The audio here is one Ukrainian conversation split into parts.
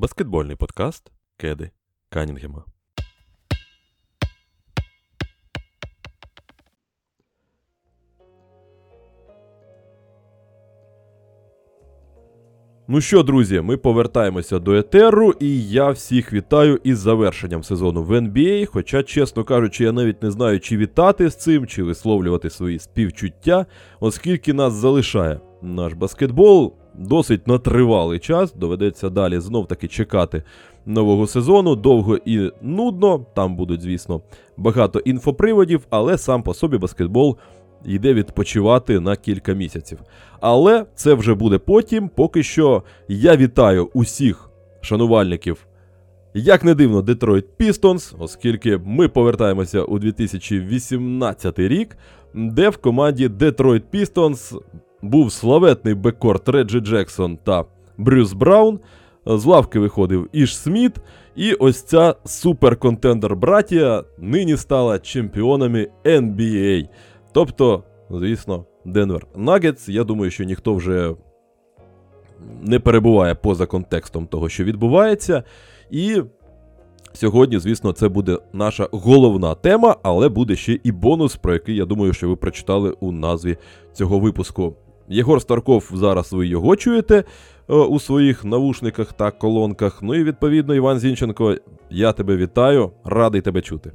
Баскетбольний подкаст Кеди Канінгема. Ну що, друзі, ми повертаємося до Етеру, і я всіх вітаю із завершенням сезону в NBA. Хоча, чесно кажучи, я навіть не знаю, чи вітати з цим, чи висловлювати свої співчуття, оскільки нас залишає наш баскетбол досить на тривалий час. Доведеться далі знов-таки чекати нового сезону. Довго і нудно. Там будуть, звісно, багато інфоприводів, але сам по собі баскетбол йде відпочивати на кілька місяців. Але це вже буде потім. Поки що я вітаю усіх шанувальників. Як не дивно, Detroit Pistons, оскільки ми повертаємося у 2018 рік, де в команді Detroit Pistons був славетний беккорт Реджі Джексон та Брюс Браун. З лавки виходив Іш Сміт, і ось ця суперконтендер братія нині стала чемпіонами NBA. Тобто, звісно, Денвер Нагетс. Я думаю, що ніхто вже не перебуває поза контекстом того, що відбувається. І сьогодні, звісно, це буде наша головна тема, але буде ще і бонус, про який я думаю, що ви прочитали у назві цього випуску. Єгор Старков, зараз ви його чуєте е, у своїх навушниках та колонках. Ну і відповідно, Іван Зінченко, я тебе вітаю, радий тебе чути.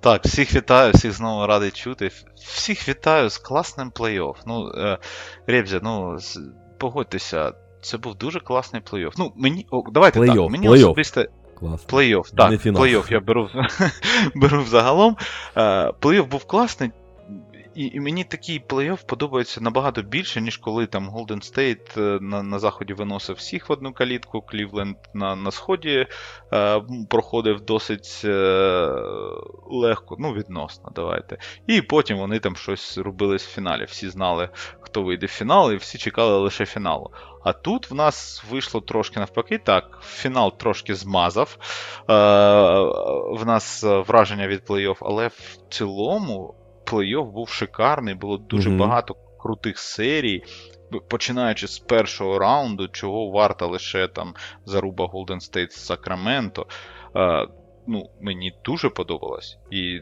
Так, всіх вітаю, всіх знову радий чути. Всіх вітаю з класним плей-офф. Ну, е, Ребзя, ну, погодьтеся, це був дуже класний плей-офф. Ну, мені. О, давайте плей так, мені особисто. Плей-офф, так, плей-офф я беру беру взагалом. Е, плей-офф був класний. І і мені такий плей-офф подобається набагато більше, ніж коли там Golden State на на заході виносив всіх в одну калітку, Клівленд на на сході е, проходив досить е, легко, ну, відносно, давайте. І потім вони там щось робили в фіналі. Всі знали, хто вийде в фінал, і всі чекали лише фіналу. А тут в нас вийшло трошки навпаки. Так, фінал трошки змазав. Е, В нас враження від плей-офф, але в цілому плей-офф був шикарний, було дуже mm-hmm. багато крутих серій. Починаючи з першого раунду, чого варта лише там заруба Golden State з Сакраменто. Ну, Мені дуже подобалось. І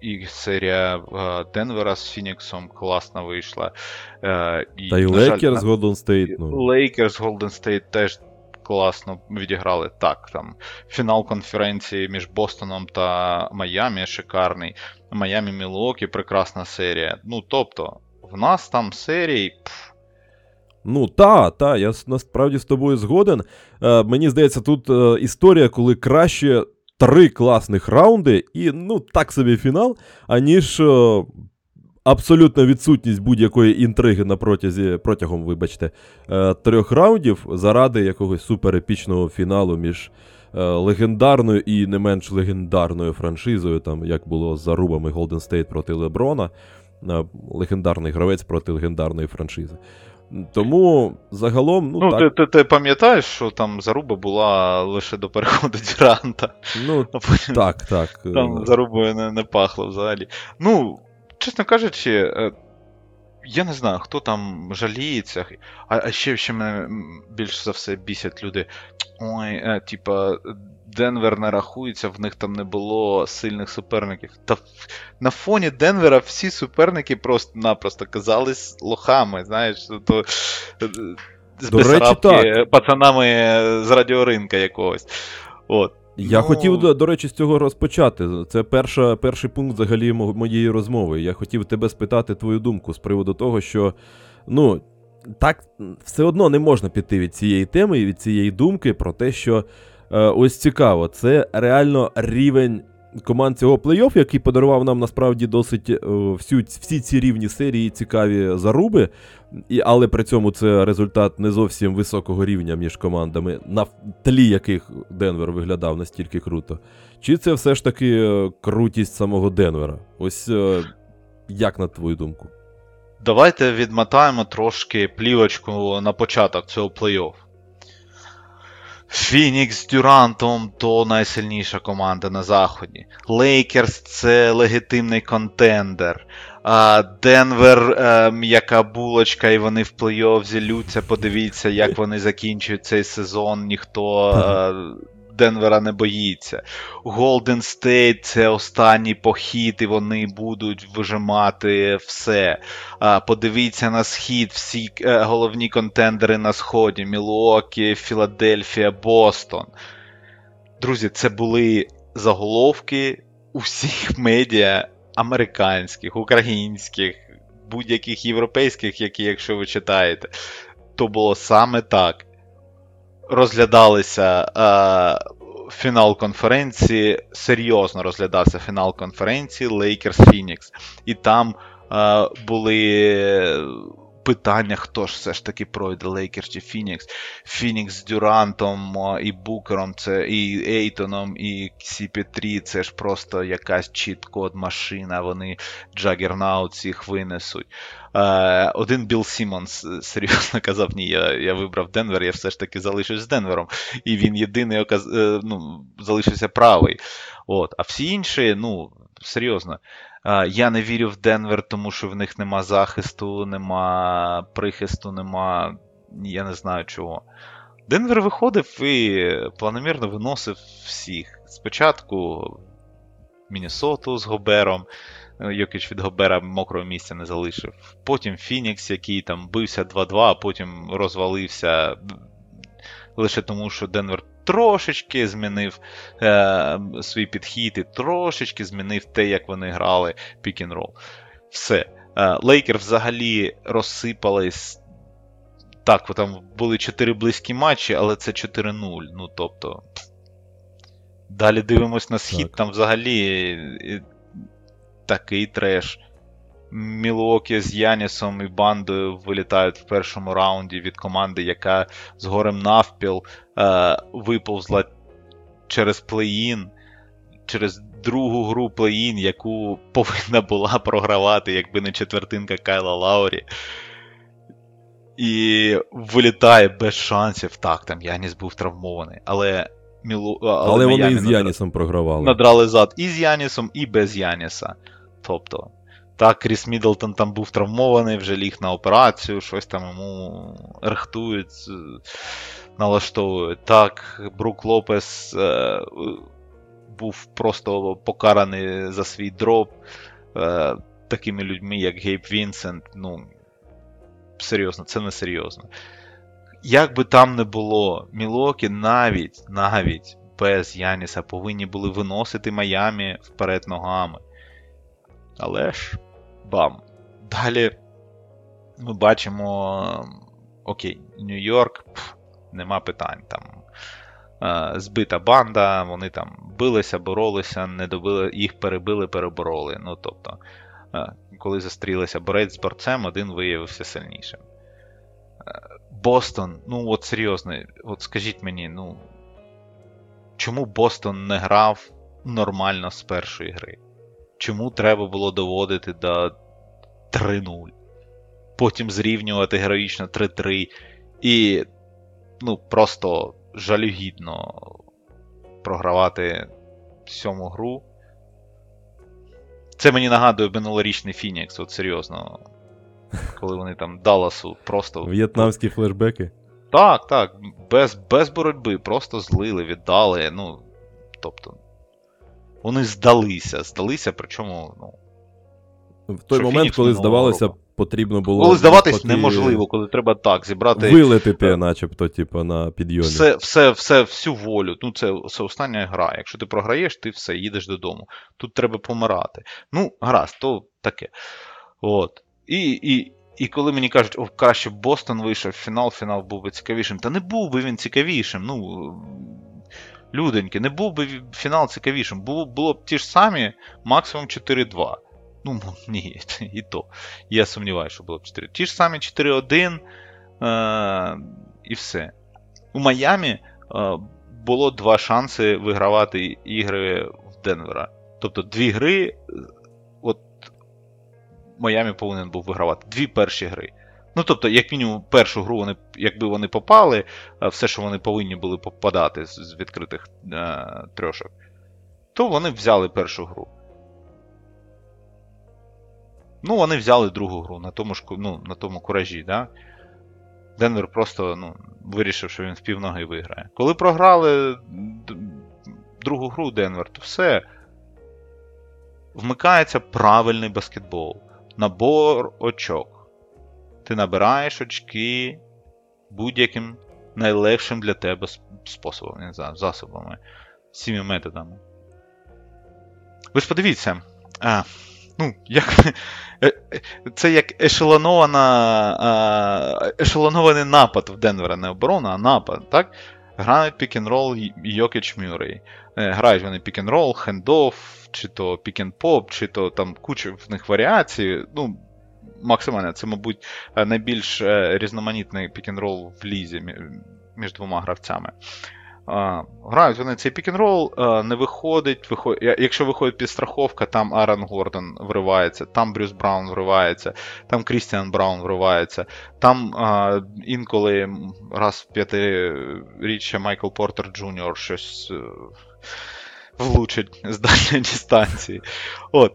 і серія е, Денвера з Фініксом класно вийшла. Е, і, Та й Лейкерс Golden State. Ну. Лейкерс Golden State теж класно відіграли. Так, там фінал конференції між Бостоном та Майамі шикарний. Майамі Мілуокі прекрасна серія. Ну, тобто, в нас там серії. Пф. Ну, та, та, я насправді з тобою згоден. Е, Мені здається, тут е, історія, коли краще три класних раунди і, ну, так собі фінал, аніж е, абсолютна відсутність будь-якої інтриги на протязі, протягом, вибачте, е, трьох раундів заради якогось суперепічного фіналу між е, легендарною і не менш легендарною франшизою, там як було з зарубами Golden State проти Леброна, е, легендарний гравець проти легендарної франшизи. Тому загалом. Ну, ну так. Ти ти, ти пам'ятаєш, що там заруба була лише до переходу Дюранта. Ну, а потім так, так. Там зарубою не, не пахло взагалі. Ну, чесно кажучи, е, я не знаю, хто там жаліється, а а ще ще мене більш за все бісять люди. Ой, е, типа, Денвер не рахується, в них там не було сильних суперників. Та на фоні Денвера всі суперники просто-напросто казались лохами, знаєш, то е, з Бесарабки, пацанами з радіоринка якогось. От. Я ну... хотів, до, до речі, з цього розпочати. Це перша, перший пункт взагалі моєї розмови. Я хотів тебе спитати твою думку з приводу того, що ну, так все одно не можна піти від цієї теми і від цієї думки про те, що е, ось цікаво, це реально рівень команд цього плей-офф, який подарував нам насправді досить е, всю, всі ці рівні серії цікаві заруби, і, але при цьому це результат не зовсім високого рівня між командами, на тлі яких Денвер виглядав настільки круто. Чи це все ж таки е, крутість самого Денвера? Ось е, як на твою думку? Давайте відмотаємо трошки плівочку на початок цього плей-офф. Фінікс з Дюрантом то найсильніша команда на заході. Лейкерс це легітимний contender. Денвер е, м'яка булочка, і вони в плей-офф зілються. Подивіться, як вони закінчують цей сезон. Ніхто е, Денвера не боїться. Голден Стейт це останній похід, і вони будуть вижимати все. Подивіться на схід, всі е, головні контендери на сході: Мілуокі, Філадельфія, Бостон. Друзі, це були заголовки усіх медіа американських, українських, будь-яких європейських, які, якщо ви читаєте, то було саме так. Розглядалися е, фінал конференції, серйозно розглядався фінал конференції Лейкерс Фінікс. І там е, були питання, хто ж все ж таки пройде Лейкерс чи Фінікс. Фінікс з Дюрантом і Букером, це і Ейтоном, і CP3 це ж просто якась cheat code машина, вони Juggernaut всіх винесуть. Е, Один Білл Сімонс серйозно казав, ні, я я вибрав Денвер, я все ж таки залишусь з Денвером. І він єдиний оказ... ну, залишився правий. От. А всі інші, ну, серйозно. Я не вірю в Денвер, тому що в них нема захисту, нема прихисту, нема. Я не знаю чого. Денвер виходив і планомірно виносив всіх. Спочатку Міннесоту з Гобером. Йокіч від Гобера мокрого місця не залишив. Потім Фінікс, який там бився 2-2, а потім розвалився лише тому, що Денвер трошечки змінив е, свій підхід і трошечки змінив те, як вони грали пік-н-рол. Все. Лейкер взагалі розсипались. Так, там були 4 близькі матчі, але це 4-0. Ну, тобто. Далі дивимось на схід, так. там взагалі такий треш. Мілуокі з Янісом і бандою вилітають в першому раунді від команди, яка з горем навпіл е, виповзла через плей-ін, через другу гру плей-ін, яку повинна була програвати, якби не четвертинка Кайла Лаурі. І вилітає без шансів. Так, там Яніс був травмований. Але Мілу... але, але вони і з Янісом програвали. Надрали зад і з Янісом, і без Яніса. Тобто. Так, Кріс Міддлтон там був травмований, вже ліг на операцію, щось там йому рихтують, налаштовують. Так, Брук Лопес е, був просто покараний за свій дроп е, такими людьми, як Гейб Вінсент. Ну, серйозно, це не серйозно. Як би там не було, Мілокі навіть навіть без Яніса повинні були виносити Майамі вперед ногами. Але ж бам. Далі ми бачимо. Окей, Нью-Йорк, нема питань. там. Е, збита банда, вони там билися, боролися, не добили, їх перебили, перебороли. Ну, тобто, е, коли зустрілися борець з борцем, один виявився сильнішим. Е, Бостон, ну от серйозно, от скажіть мені, ну. Чому Бостон не грав нормально з першої гри? Чому треба було доводити до 3-0, потім зрівнювати героїчно 3-3 і ну, просто жалюгідно програвати сьому гру. Це мені нагадує минулорічний Фінікс, от серйозно. Коли вони там Далласу просто. В'єтнамські флешбеки? Так, так. Без без боротьби, просто злили, віддали. Ну, тобто, вони здалися, здалися, причому, ну. В той момент, Фінікс коли здавалося, року. потрібно було. Коли здаватись поки... неможливо, коли треба так зібрати. Вилетити, е, начебто, типу, на підйомі. Все, все, все, всю волю. Ну, це, це остання гра. Якщо ти програєш, ти все, їдеш додому. Тут треба помирати. Ну, гаразд, то таке. От. І, і, і коли мені кажуть, о, краще Бостон вийшов в фінал, фінал був би цікавішим. Та не був би він цікавішим. Ну, Люденьки, не був би фінал цікавішим. Було, було б ті ж самі, максимум 4-2. Ну, ні, і то. Я сумніваюся, що було б 4. Ті ж самі 4-1 е, і все. У Майамі е, було два шанси вигравати ігри в Денвера. Тобто дві гри. От Майамі повинен був вигравати. Дві перші гри. Ну, тобто, як мінімум, першу гру вони, якби вони попали, все, що вони повинні були попадати з відкритих е, трьошок, то вони взяли першу гру. Ну, вони взяли другу гру на тому ж, ну, на тому куражі, да? Денвер просто ну, вирішив, що він в півноги виграє. Коли програли другу гру Денвер, то все. Вмикається правильний баскетбол. Набор очок. Ти набираєш очки будь-яким найлегшим для тебе способом, не знаю, засобами, цими методами. Ви ж подивіться, а, ну, як, е, це як ешелонована, ешелонований напад в Денвера, не оборона, а напад. так? Грають пік-н-рол Йокіч Мюррей. Грають вони пік-н-рол, handoff, чи то pick-and-pop, чи то там куча в них варіацій. Ну, максимально, це, мабуть, найбільш е, різноманітний пік-н-рол в лізі між двома гравцями. Грають вони цей пік-н-рол, не виходить. Виход... Якщо виходить підстраховка, там Аарон Гордон вривається, там Брюс Браун вривається, там Крістіан Браун вривається, там інколи раз в п'ятиріччя Майкл Портер Джуніор щось е, влучить з дальньої дистанції. От.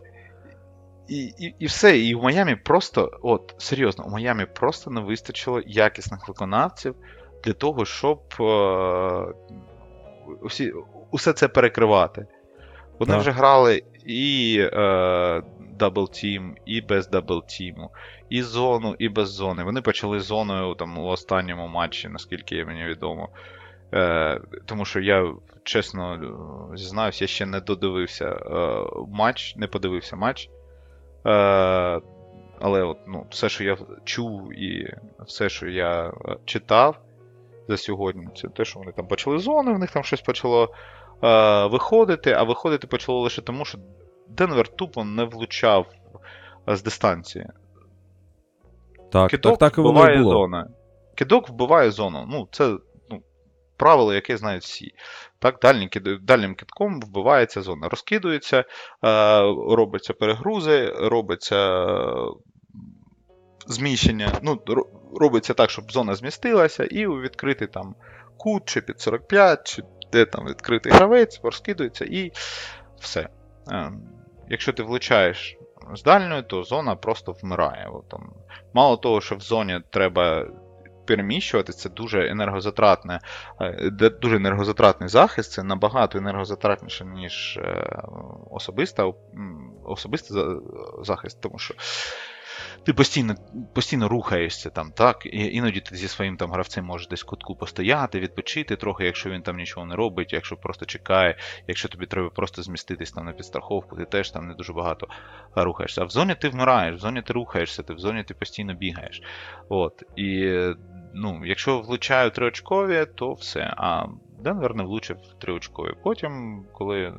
І і, і все. І в Майамі просто, от, серйозно, у Майамі просто не вистачило якісних виконавців для того, щоб е, усі, усе це перекривати. Вони так. вже грали і е, Double Team, і без Double Team, і зону, і без зони. Вони почали зоною там, у останньому матчі, наскільки мені відомо. Е, Тому що я, чесно зізнаюся, я ще не додивився е, матч, не подивився матч. Е, Але от, ну, все, що я чув, і все, що я е, читав, за сьогодні. Це те, що вони там почали зони, в них там щось почало е, виходити, а виходити почало лише тому, що Денвер тупо не влучав з дистанції. Так, Кидок так, так і вбиває було. зону. Кидок вбиває зону. Ну, це правило, яке знають всі. Так, дальнім, дальнім китком вбивається зона. Розкидується, е, робиться перегрузи, робиться зміщення. ну, Робиться так, щоб зона змістилася, і у відкритий там кут, чи під 45, чи де там відкритий гравець, розкидується і все. Е, якщо ти влучаєш з дальньою, то зона просто вмирає. От, там. Мало того, що в зоні треба переміщуватися, це дуже енергозатратне, е, дуже енергозатратний захист, це набагато енергозатратніше, ніж е, особиста, особистий захист, тому що ти постійно постійно рухаєшся там, так? І Іноді ти зі своїм там гравцем можеш десь кутку постояти, відпочити трохи, якщо він там нічого не робить, якщо просто чекає, якщо тобі треба просто зміститись там на підстраховку, ти теж там не дуже багато рухаєшся. А в зоні ти вмираєш, в зоні ти рухаєшся, ти в зоні ти постійно бігаєш. От. І ну, якщо влучаю триочкові, то все. А Денвер не влучив триочкові. Потім, коли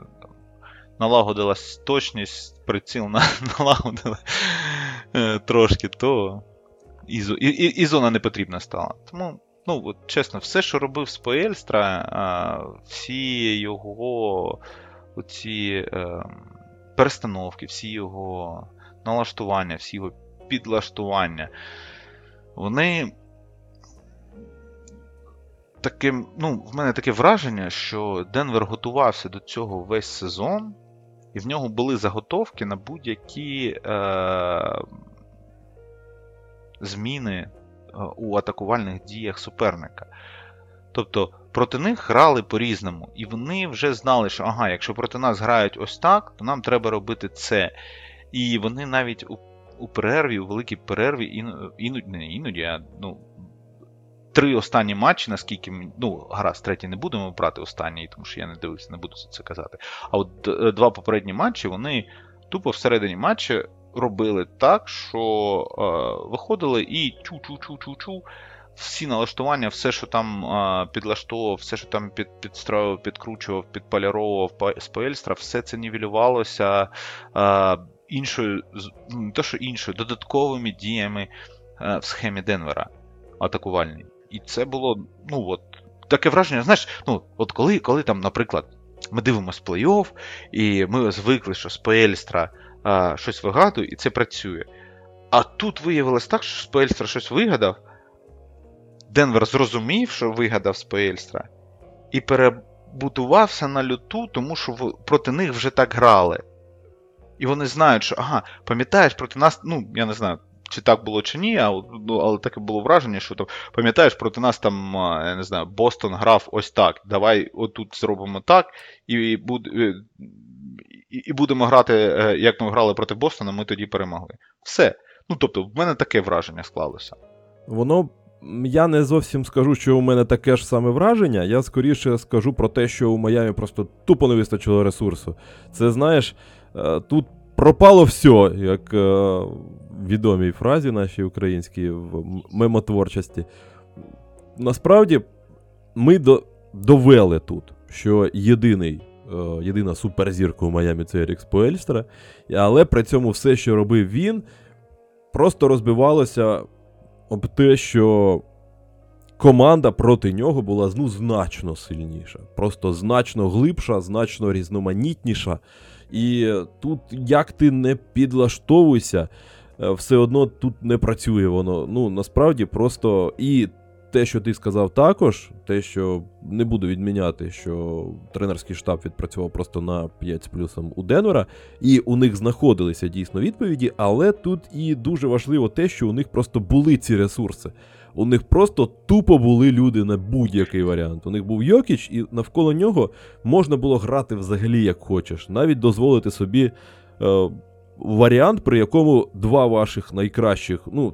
налагодилась точність, приціл налагодили е, трошки, то і, і, і зона не потрібна стала. Тому, ну, от, чесно, все, що робив Споельстра, всі його оці е, перестановки, всі його налаштування, всі його підлаштування, вони. Таким, ну, в мене таке враження, що Денвер готувався до цього весь сезон і в нього були заготовки на будь-які е, зміни е, у атакувальних діях суперника. Тобто проти них грали по-різному, і вони вже знали, що ага, якщо проти нас грають ось так, то нам треба робити це. І вони навіть у у перерві, у великій перерві, іноді, іноді, а ну, три останні матчі, наскільки ну, гаразд, третій не будемо брати останній, тому що я не дивився, не буду це казати. А от е, два попередні матчі вони тупо всередині матчі робили так, що е, виходили і чу-чу-чу-чу-чу. Всі налаштування, все, що там е, підлаштовував, все, що там під, підстроював, підкручував, підполяровував з Пельстра, все це нівелювалося е, іншою, ну, не те, що іншою, додатковими діями е, в схемі Денвера атакувальній. І це було, ну от, таке враження, знаєш, ну, от коли, коли там, наприклад, ми дивимося плей-офф, і ми звикли, що з Пельстра а, щось вигадує, і це працює. А тут виявилось так, що Спельстра щось вигадав. Денвер зрозумів, що вигадав Спельстра, і перебутувався на люту, тому що проти них вже так грали. І вони знають, що ага, пам'ятаєш, проти нас, ну, я не знаю, чи так було чи ні, а, ну, але таке було враження, що там, пам'ятаєш, проти нас там, я не знаю, Бостон грав ось так. Давай отут зробимо так, і, буде, і, і будемо грати, е, як ми грали проти Бостона, ми тоді перемогли. Все. Ну, тобто, в мене таке враження склалося. Воно. Я не зовсім скажу, що у мене таке ж саме враження. Я скоріше скажу про те, що у Майамі просто тупо не вистачило ресурсу. Це знаєш, е, тут пропало все, як е, відомій фразі нашій українській в мемотворчості. Насправді, ми до, довели тут, що єдиний, е, єдина суперзірка у Майамі це Ерік Споельстра, але при цьому все, що робив він, просто розбивалося об те, що команда проти нього була ну, значно сильніша, просто значно глибша, значно різноманітніша. І тут, як ти не підлаштовуйся, е, все одно тут не працює воно. Ну, насправді, просто і те, що ти сказав також, те, що не буду відміняти, що тренерський штаб відпрацював просто на 5 з плюсом у Денвера, і у них знаходилися дійсно відповіді, але тут і дуже важливо те, що у них просто були ці ресурси. У них просто тупо були люди на будь-який варіант. У них був Йокіч, і навколо нього можна було грати взагалі як хочеш, навіть дозволити собі е, варіант, при якому два ваших найкращих, ну,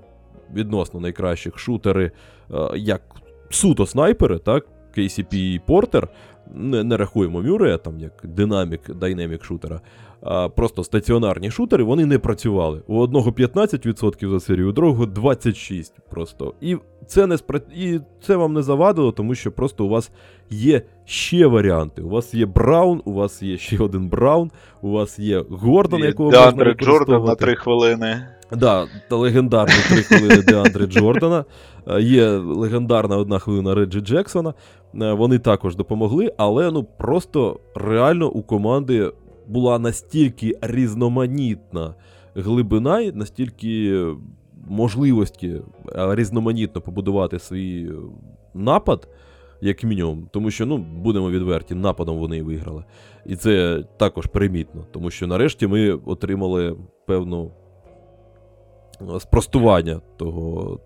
відносно найкращих шутери, е, як суто снайпери, так, KCP і Портер, не, не рахуємо Мюрея, там як динамік, дайнамік шутера, а просто стаціонарні шутери, вони не працювали. У одного 15% за серію, у другого 26% просто. І це не спра... і це вам не завадило, тому що просто у вас є ще варіанти. У вас є Браун, у вас є ще один Браун, у вас є Гордон, якого можна Деандре Джордан на використовувати. 3 хвилини. Да, та легендарні три хвилини Деандре Джордана. Е, Є легендарна одна хвилина Реджі Джексона. Е, Вони також допомогли, але ну просто реально у команди була настільки різноманітна глибина, і настільки можливості е, різноманітно побудувати свій е, напад, як мінімум. Тому що, ну, будемо відверті, нападом вони і виграли. І це також примітно, тому що нарешті ми отримали певну е, спростування того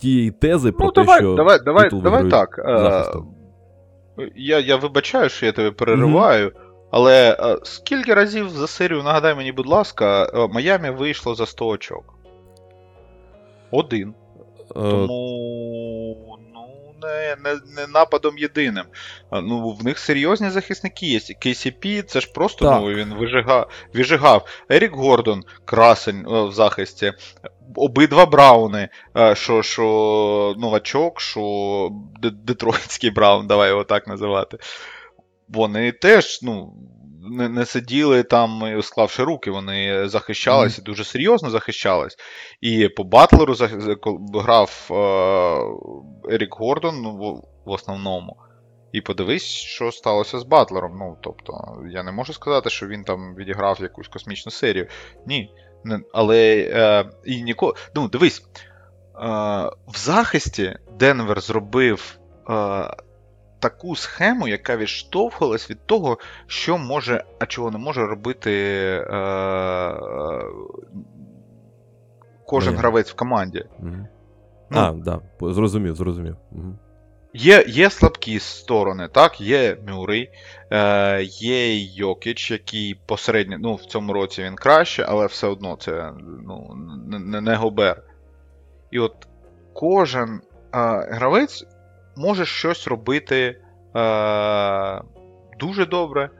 тієї тези про Ну, те, давай, що давай, давай, давай так. е, захистом. Я, я вибачаю, що я тебе перериваю, але е, скільки разів за серію, нагадай мені, будь ласка, е, Майамі вийшло за 100 очок? Один. Е, Тому ну, не, не, не нападом єдиним. Ну, в них серйозні захисники є. KCP, це ж просто Так. ну, він вижигав, вижигав. Ерік Гордон, красень в захисті. Обидва Брауни, що, що новачок, що Детройтський Браун, давай його так називати. Вони теж, ну. Не, не сиділи там, е, склавши руки, вони захищались і дуже серйозно захищались. І по Батлеру грав е, Ерік Гордон ну, в, в основному. І подивись, що сталося з Батлером. Ну, тобто, я не можу сказати, що він там відіграв якусь космічну серію. Ні. Не, але е, і ніко... Ну, дивись, е, в захисті Денвер зробив е, таку схему, яка відштовхувалась від того, що може, а чого не може робити е, е, кожен гравець в команді. мгм. Ну. А, да, зрозумів, зрозумів. Мгм. Є, є слабкі сторони, так, є Мюррей, е, є Йокіч, який посередньо, ну, в цьому році він краще, але все одно це ну, не, не Гобер. І от кожен е, гравець може щось робити е, дуже добре.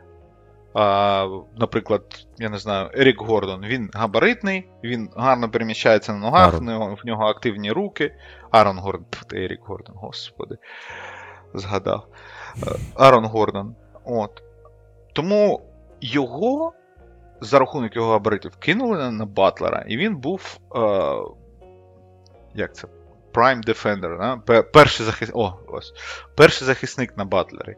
А, наприклад, я не знаю, Ерік Гордон, він габаритний, він гарно переміщається на ногах, Арон. в нього, в нього активні руки. Арон Гордон, пф, Ерік Гордон, господи, згадав. Е, Арон Гордон. От. Тому його, за рахунок його габаритів, кинули на, на Батлера, і він був. Е, як це? Prime Defender, да? Перший, захис... О, ось. перший захисник на Батлері.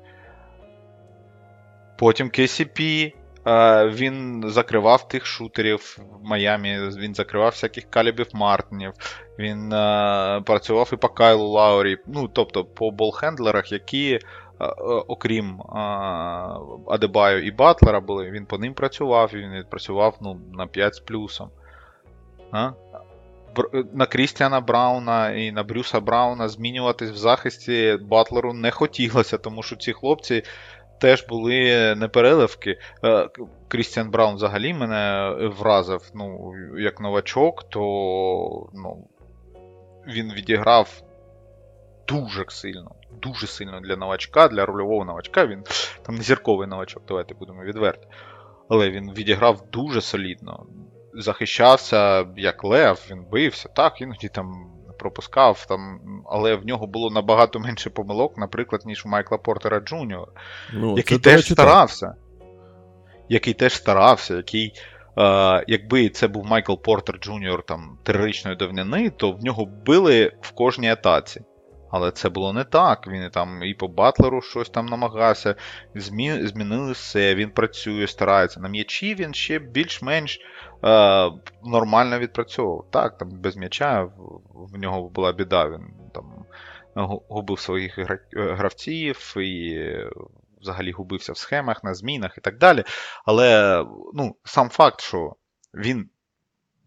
Потім KCP, Е, Він закривав тих шутерів в Майамі, він закривав всяких калібів Мартинів, він е, працював і по Кайлу Лаурі, ну, тобто по болхендлерах, які, е, окрім Адебаю і Батлера були, він по ним працював, і він працював ну, на 5 з плюсом. А? На Крістіана Брауна і на Брюса Брауна змінюватись в захисті Батлеру не хотілося, тому що ці хлопці теж були непереливки. Е, Крістіан Браун взагалі мене вразив. Ну, як новачок, то ну, він відіграв дуже сильно. Дуже сильно для новачка, для рольового новачка. Він там не зірковий новачок, давайте будемо відверті. Але він відіграв дуже солідно. Захищався як лев, він бився, так, іноді там пропускав, там, але в нього було набагато менше помилок, наприклад, ніж у Майкла Портера Джуніора Ну, який це, теж так. старався. Який теж старався, який. Е, якби це був Майкл Портер Джуніор там трирічної давнини, то в нього били в кожній атаці. Але це було не так. Він і там і по Батлеру щось там намагався. Змі... Змінили все, він працює, старається. На м'ячі він ще більш-менш е, нормально відпрацьовував. Так, там без м'яча в, нього була біда. Він там губив своїх е, гравців і взагалі губився в схемах, на змінах і так далі. Але ну, сам факт, що він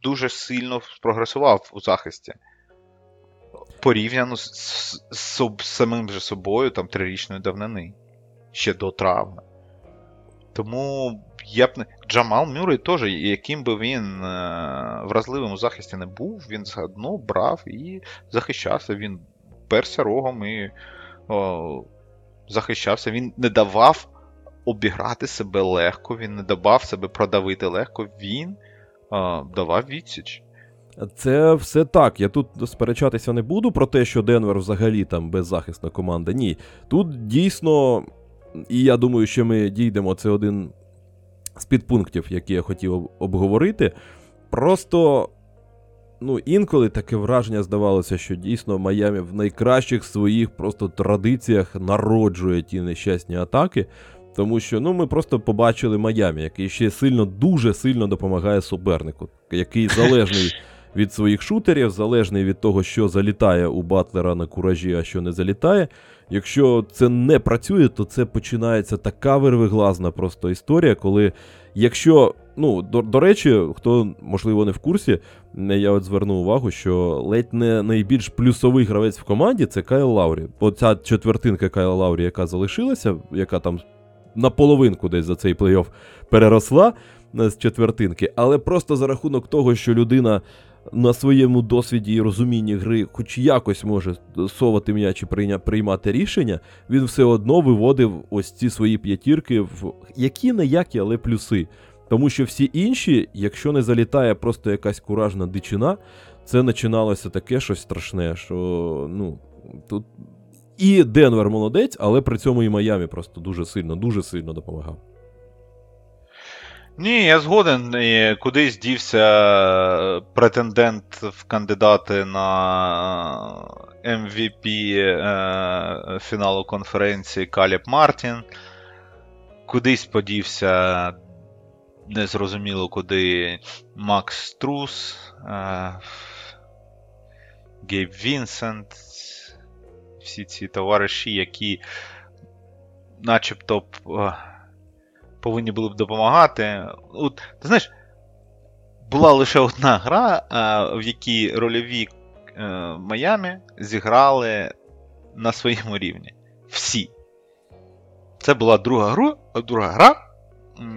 дуже сильно прогресував у захисті. Порівняно з, з, з соб- самим же собою там трирічної давнини. Ще до травми. Тому я б не. Джамал Мюррей теж, яким би він е, вразливим у захисті не був, він заодно брав і захищався. Він перся рогом і о, захищався. Він не давав обіграти себе легко, він не давав себе продавити легко, він о, давав відсіч. Це все так. Я тут сперечатися не буду про те, що Денвер взагалі там беззахисна команда. Ні. Тут дійсно, і я думаю, що ми дійдемо, це один з підпунктів, які я хотів обговорити. Просто. Ну, інколи таке враження здавалося, що дійсно Майамі в найкращих своїх просто традиціях народжує ті нещасні атаки. Тому що ну, ми просто побачили Майамі, який ще сильно, дуже сильно допомагає супернику, який залежний від своїх шутерів, залежний від того, що залітає у Батлера на куражі, а що не залітає. Якщо це не працює, то це починається така вирвиглазна просто історія, коли якщо. Ну, до, до речі, хто можливо не в курсі, я от звернув увагу, що ледь не найбільш плюсовий гравець в команді це Кайл Лаурі. Бо ця четвертинка Кайла Лаурі, яка залишилася, яка там наполовинку десь за цей плей-офф переросла е, з четвертинки, але просто за рахунок того, що людина на своєму досвіді і розумінні гри, хоч якось може совати м'яч і приймати рішення, він все одно виводив ось ці свої п'ятірки в які не які, але плюси. Тому що всі інші, якщо не залітає просто якась куражна дичина, це починалося таке щось страшне, що ну тут. І Денвер молодець, але при цьому і Майамі просто дуже сильно, дуже сильно допомагав. Ні, я згоден. Кудись дівся е, претендент в кандидати на MVP е, фіналу конференції Каліб Мартін. Кудись подівся незрозуміло куди Макс Трус, е, Гейб Вінсент. Всі ці товариші, які начебто е, повинні були б допомагати. От, ти знаєш, була лише одна гра, в якій рольові е, Майами зіграли на своєму рівні. Всі. Це була друга, гру, друга гра,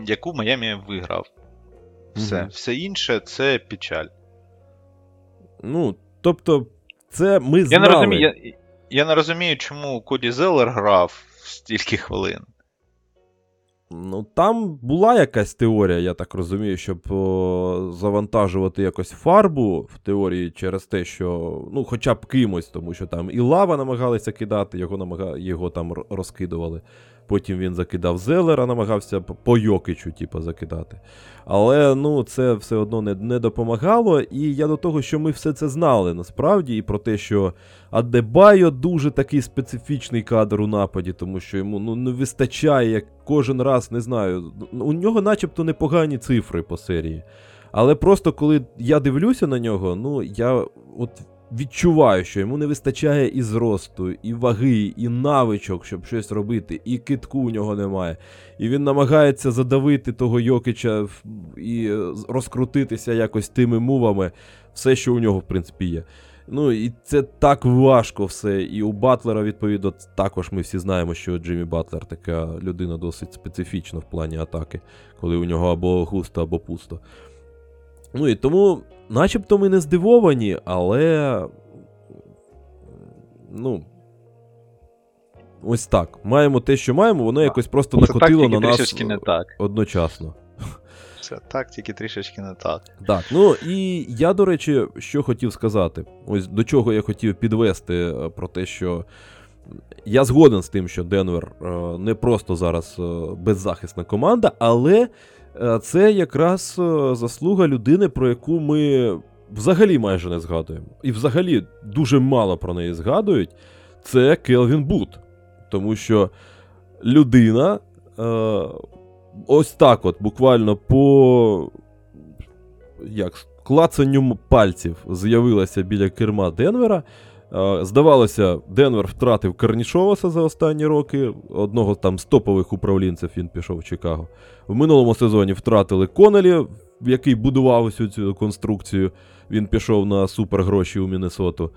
яку Майамі виграв. Все. Мгм. Все інше це печаль. Ну, тобто, це ми Я не розумію, я, я не розумію, чому Коді Зеллер грав стільки хвилин. Ну, там була якась теорія, я так розумію, щоб о, завантажувати якось фарбу в теорії через те, що ну, хоча б кимось, тому що там і лава намагалися кидати, його намага... його там розкидували. Потім він закидав Зелера, намагався по- Йокичу, типу, закидати. Але ну, це все одно не, не допомагало. І я до того, що ми все це знали насправді, і про те, що Адебайо дуже такий специфічний кадр у нападі, тому що йому ну, не вистачає, як кожен раз, не знаю. ну, У нього начебто непогані цифри по серії. Але просто коли я дивлюся на нього, ну я от відчуваю, що йому не вистачає і зросту, і ваги, і навичок, щоб щось робити, і китку у нього немає. І він намагається задавити того Йокича і е, розкрутитися якось тими мувами, все, що у нього, в принципі, є. Ну, і це так важко все. І у Батлера, відповідно, також ми всі знаємо, що Джиммі Батлер така людина досить специфічна в плані атаки, коли у нього або густо, або пусто. Ну і тому, начебто, ми не здивовані, але. Ну. Ось так. Маємо те, що маємо, воно якось просто Це так, накотило тільки на нас не так. одночасно. Це так, тільки трішечки не так. Так, ну і я, до речі, що хотів сказати, ось до чого я хотів підвести е, про те, що я згоден з тим, що Денвер е, не просто зараз е, беззахисна команда, але це якраз е, заслуга людини, про яку ми взагалі майже не згадуємо. І взагалі дуже мало про неї згадують. Це Келвін Бут. Тому що людина. Е, ось так, от, буквально по як, клацанню пальців з'явилася біля керма Денвера. Здавалося, Денвер втратив Карнішоваса за останні роки. Одного там з топових управлінців він пішов в Чикаго. В минулому сезоні втратили Конелі, який будував усю цю конструкцію. Він пішов на супергроші у Міннесоту.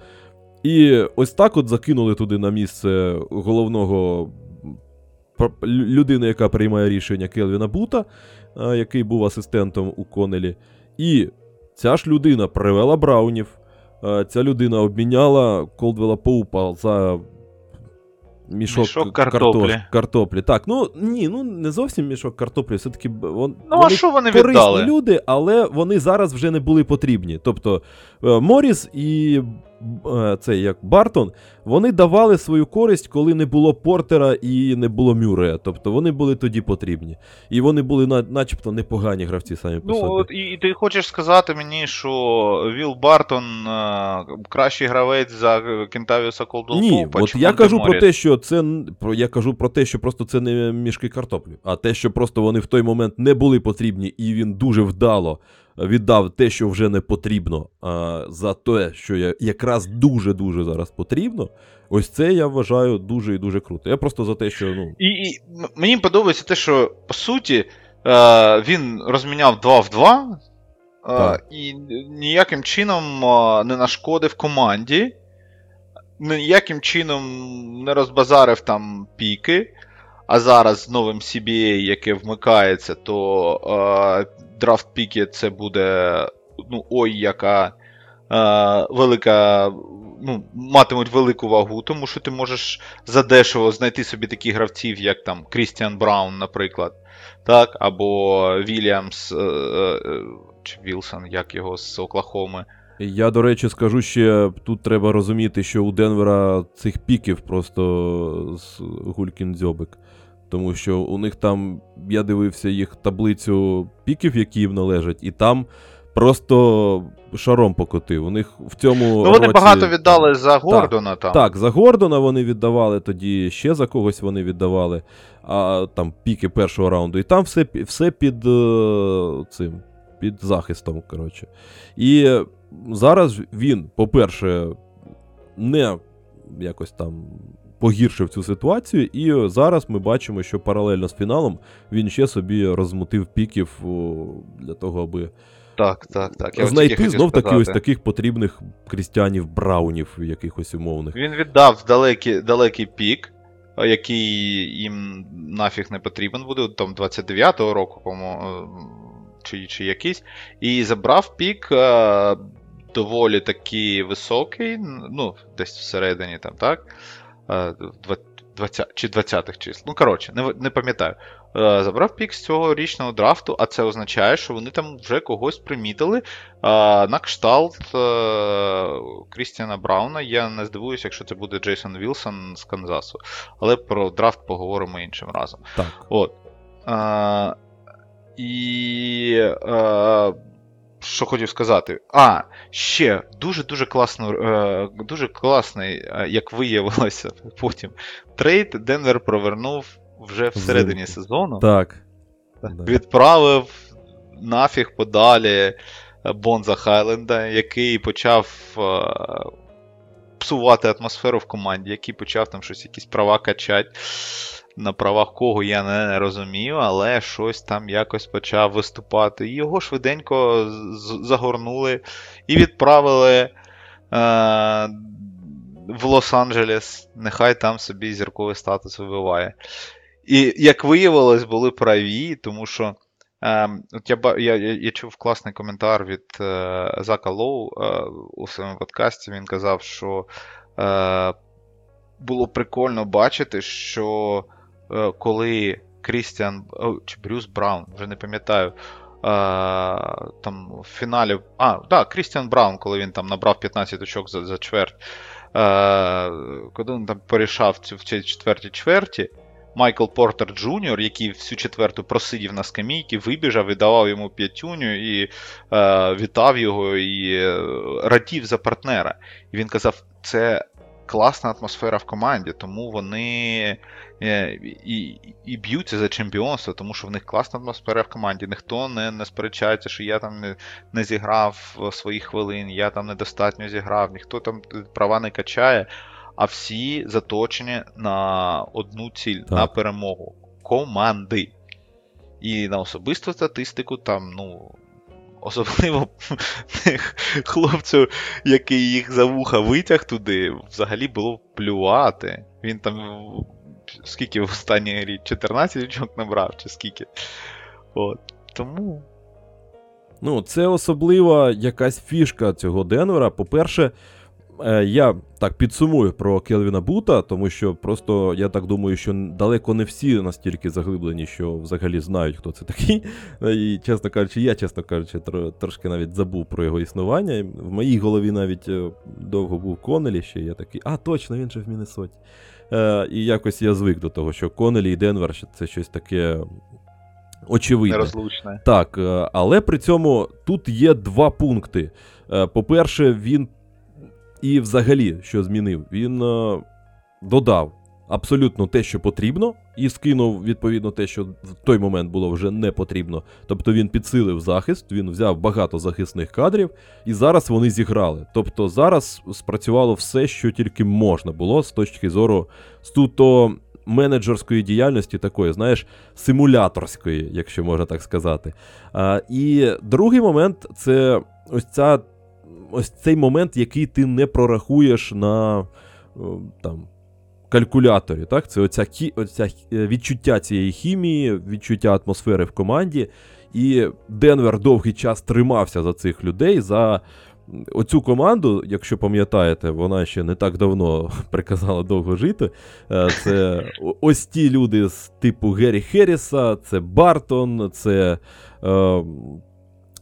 І ось так от закинули туди на місце головного людини, яка приймає рішення Келвіна Бута, який був асистентом у Конелі. І ця ж людина привела Браунів. А, Ця людина обміняла Колдвела Поупа за мішок, Мішок картоплі. картоплі. Так, ну ні, ну не зовсім мішок картоплі, все-таки вон, Ну, а вони що вони корисні віддали? люди, але вони зараз вже не були потрібні. Тобто е, Моріс і е, цей як Бартон, вони давали свою користь, коли не було Портера і не було Мюрея. Тобто вони були тоді потрібні. І вони були на, начебто непогані гравці самі по Ну, собі. от, і, і ти хочеш сказати мені, що Віл Бартон е, кращий гравець за Кентавіуса Колдолпопа? Ні, от я кажу про те, що це про я кажу про те, що просто це не мішки картоплі, а те, що просто вони в той момент не були потрібні, і він дуже вдало віддав те, що вже не потрібно, а, за те, що я якраз дуже дуже зараз потрібно. Ось це я вважаю дуже і дуже круто. Я просто за те, що ну І, і мені подобається те, що по суті е, він розміняв 2 в 2 е, і ніяким чином е, не нашкодив команді, ніяким чином не розбазарив там піки. А зараз з новим CBA, яке вмикається, то е, драфт піки це буде ну, ой, яка е, велика. Ну, матимуть велику вагу, тому що ти можеш задешево знайти собі таких гравців, як там Крістіан Браун, наприклад, так, або Вільямс е, е, чи Вілсон, як його з Оклахоми. я до речі скажу ще тут треба розуміти, що у Денвера цих піків просто з гулькін дзьобик. Тому що у них там, я дивився їх таблицю піків, які їм належать, і там просто шаром покотив. У них в цьому. Ну, вони році- багато віддали за Гордона там. Так, за Гордона вони віддавали, тоді ще за когось вони віддавали, а там піки першого раунду. І там все, все під е, цим, під захистом. коротше. І зараз він, по-перше, не якось там погіршив цю ситуацію, і е, зараз ми бачимо, що паралельно з фіналом він ще собі розмутив піків для того, аби Так, так, так. Я знайти знов таки ось таких потрібних крістіанів браунів якихось умовних. Він віддав далекий, далекий пік, який їм нафіг не потрібен буде, там 29-го року, по-моєму, е, чи, чи якийсь, і забрав пік е, доволі таки високий, ну, десь всередині там, так? Е, два- 20, чи 20-х числ. Ну, коротше, не, не пам'ятаю. е, забрав пік з цього річного драфту, а це означає, що вони там вже когось примітили е, на кшталт е, Крістіана Брауна. Я не здивуюся, якщо це буде Джейсон Вілсон з Канзасу. Але про драфт поговоримо іншим разом. Так. От. Е, і. Е, що хотів сказати? А, ще дуже-дуже класно, е, дуже класний, е, як виявилося потім. Трейд Денвер провернув вже всередині сезону. Так. Відправив нафіг подалі е, Бонза Хайленда, який почав псувати атмосферу в команді, який почав там щось, якісь права качати. На правах кого я не розумію, але щось там якось почав виступати. Його швиденько загорнули і відправили е, в Лос-Анджелес. Нехай там собі зірковий статус вибиває. І, як виявилось, були праві, тому що ем, от я, я, я, чув класний коментар від е, Зака Лоу е, у своєму подкасті. Він казав, що е, було прикольно бачити, що е, коли Крістіан чи Брюс Браун, вже не пам'ятаю. е, Там в фіналі. А, да, Крістіан Браун, коли він там набрав 15 очок за, за чверть. Е, коли він там порішав в цій четвертій чверті, Майкл Портер Джуніор, який всю четверту просидів на скамійці, вибіжав і давав йому п'ятюню, і е, вітав його, і е, радів за партнера. І він казав, це класна атмосфера в команді, тому вони е, і, і б'ються за чемпіонство, тому що в них класна атмосфера в команді. Ніхто не, не сперечається, що я там не, не зіграв своїх хвилин, я там недостатньо зіграв, ніхто там права не качає, а всі заточені на одну ціль, Так. на перемогу команди. І на особисту статистику там, ну. Особливо хлопцю, який їх за вуха витяг туди, взагалі було плювати. Він там скільки в останній грі? 14 очок набрав, чи скільки. От. Тому. Ну, це особлива якась фішка цього Денвера. По-перше, я так підсумую про Келвіна Бута, тому що просто я так думаю, що далеко не всі настільки заглиблені, що взагалі знають, хто це такий. Е, І, чесно кажучи, я, чесно кажучи, тр- трошки навіть забув про його існування. В моїй голові навіть е, довго був Конелі ще. Я такий, а, точно, він же в Міннесоті. Е, і якось я звик до того, що Конелі і Денвер це щось таке очевидне. Нерозлучне. Так, е, але при цьому тут є два пункти. Е, По-перше, він і взагалі що змінив, він е, додав абсолютно те, що потрібно, і скинув відповідно те, що в той момент було вже не потрібно. Тобто він підсилив захист, він взяв багато захисних кадрів, і зараз вони зіграли. Тобто зараз спрацювало все, що тільки можна було з точки зору суто менеджерської діяльності, такої, знаєш, симуляторської, якщо можна так сказати. А, і другий момент це ось ця. Ось цей момент, який ти не прорахуєш на там, калькуляторі. Так? Це оця, оця е, відчуття цієї хімії, відчуття атмосфери в команді. І Денвер довгий час тримався за цих людей. за Оцю команду, якщо пам'ятаєте, вона ще не так давно приказала довго жити. Е, Це ось ті люди з типу Геррі Херріса, це Бартон, це е,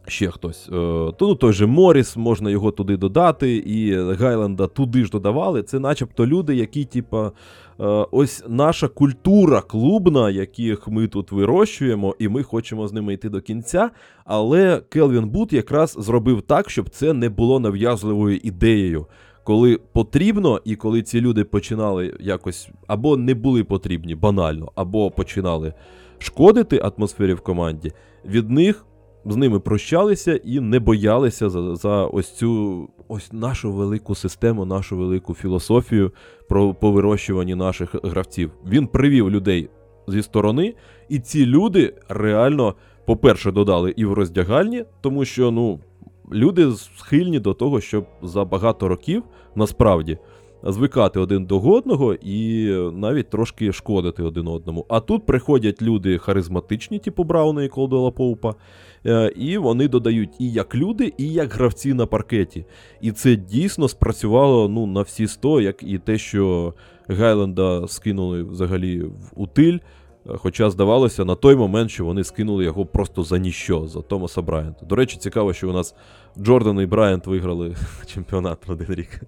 ще хтось. Е, ну, той же Моріс, можна його туди додати, і Гайленда туди ж додавали. Це начебто люди, які, типа, е, ось наша культура клубна, яких ми тут вирощуємо, і ми хочемо з ними йти до кінця. Але Келвін Бут якраз зробив так, щоб це не було нав'язливою ідеєю. Коли потрібно, і коли ці люди починали якось або не були потрібні банально, або починали шкодити атмосфері в команді, від них з ними прощалися і не боялися за, за ось цю ось нашу велику систему, нашу велику філософію про по вирощуванні наших гравців. Він привів людей зі сторони, і ці люди реально, по-перше, додали і в роздягальні, тому що ну, люди схильні до того, щоб за багато років насправді звикати один до одного і навіть трошки шкодити один одному. А тут приходять люди харизматичні, типу Брауна і Колдуела Поупа, і вони додають і як люди, і як гравці на паркеті. І це дійсно спрацювало ну, на всі 100, як і те, що Гайленда скинули взагалі в утиль. Е, Хоча здавалося на той момент, що вони скинули його просто за ніщо, за Томаса Брайанта. До речі, цікаво, що у нас Джордан і Брайант виграли чемпіонат в один рік.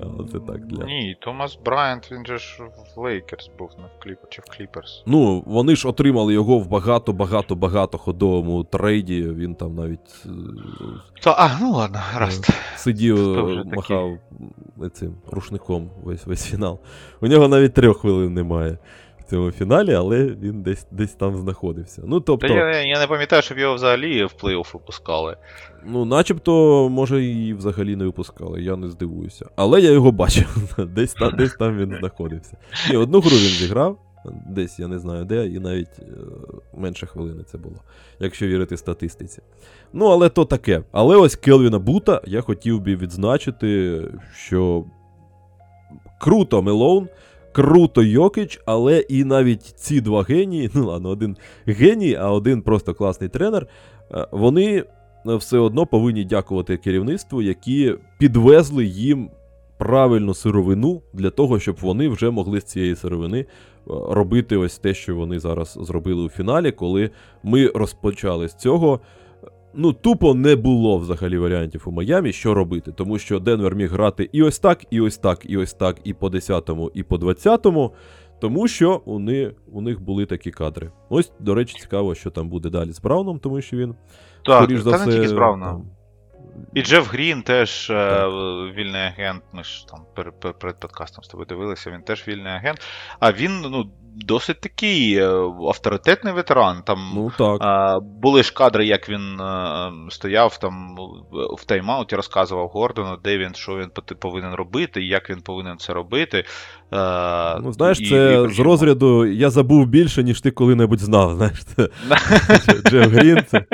Але це так для. Ні, Томас Брайант, він же ж в Лейкерс був, не в Кліп... чи в Кліперс. Ну, вони ж отримали його в багато-багато-багато ходовому трейді. Він там навіть е, Та, а, ну ладно, гаразд. сидів, е, такі. махав е, цим рушником весь весь фінал. У нього навіть трьох хвилин немає цьому фіналі, але він десь десь там знаходився. Ну, тобто, Та я, я не пам'ятаю, щоб його взагалі в плей-офф випускали. ну, начебто, може, і взагалі не випускали, я не здивуюся. Але я його бачив. Десь там, десь там він знаходився. Ні, одну гру він зіграв. Десь я не знаю де, і навіть е, менше хвилини це було, якщо вірити статистиці. Ну, але то таке. Але ось Келвіна Бута я хотів би відзначити, що круто Мелоун, круто Йокич, але і навіть ці два генії, ну ладно, один геній, а один просто класний тренер, е, вони е, все одно повинні дякувати керівництву, які підвезли їм правильну сировину для того, щоб вони вже могли з цієї сировини е, робити ось те, що вони зараз зробили у фіналі, коли ми розпочали з цього. Ну, тупо не було взагалі варіантів у Майамі, що робити, тому що Денвер міг грати і ось так, і ось так, і ось так, і по 10-му, і по 20-му, тому що у них, у них були такі кадри. Ось, до речі, цікаво, що там буде далі з Брауном, тому що він, Так, скоріш за та все, не тільки з Брауном. там, І Джеф Грін теж е, вільний агент. Ми ж там перед, подкастом з тобою дивилися, він теж вільний агент. А він ну, досить такий е, авторитетний ветеран. Там ну так. А, були ж кадри, як він е, стояв там в тайм-ауті, розказував Гордону, де він, що він повинен робити, як він повинен це робити. Е, Ну, знаєш, і- це і з причому- розряду я забув більше, ніж ти коли-небудь знав. Знаєш, Джеф Грін. Це...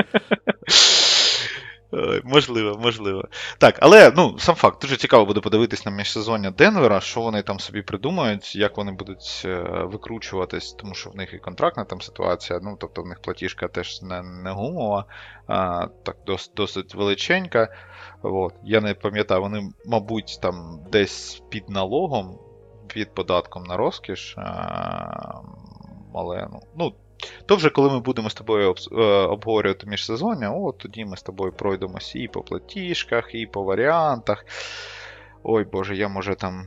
Ой, Можливо, можливо. Так, але ну, сам факт, дуже цікаво буде подивитись на міжсезоння Денвера, що вони там собі придумають, як вони будуть е, викручуватись, тому що в них і контрактна там ситуація, ну тобто в них платіжка теж не, не гумова, а, так дос, досить величенька. От. Я не пам'ятаю, вони, мабуть, там десь під налогом, під податком на розкіш. А, але ну, ну, то вже коли ми будемо з тобою е, обговорювати міжсезоння, от тоді ми з тобою пройдемося і по платіжках, і по варіантах. Ой Боже, я може там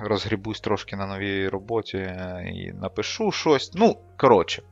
розгрібусь трошки на новій роботі е, і напишу щось. Ну, коротше,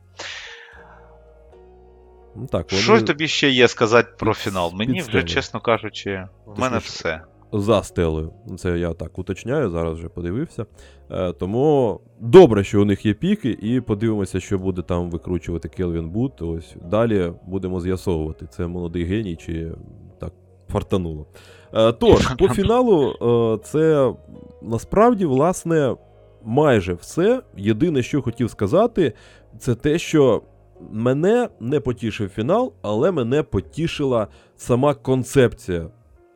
Ну, так, що вони тобі ще є сказати про фінал? Мені вже, чесно кажучи, в мене все. За стелею. Це я так уточняю, зараз вже подивився. Е, тому добре, що у них є піки, і подивимося, що буде там викручувати Келвін Бут. Ось далі будемо з'ясовувати, це молодий геній чи так фартануло. Е, тож, по фіналу, е, це насправді, власне, майже все. Єдине, що хотів сказати, це те, що. Мене не потішив фінал, але мене потішила сама концепція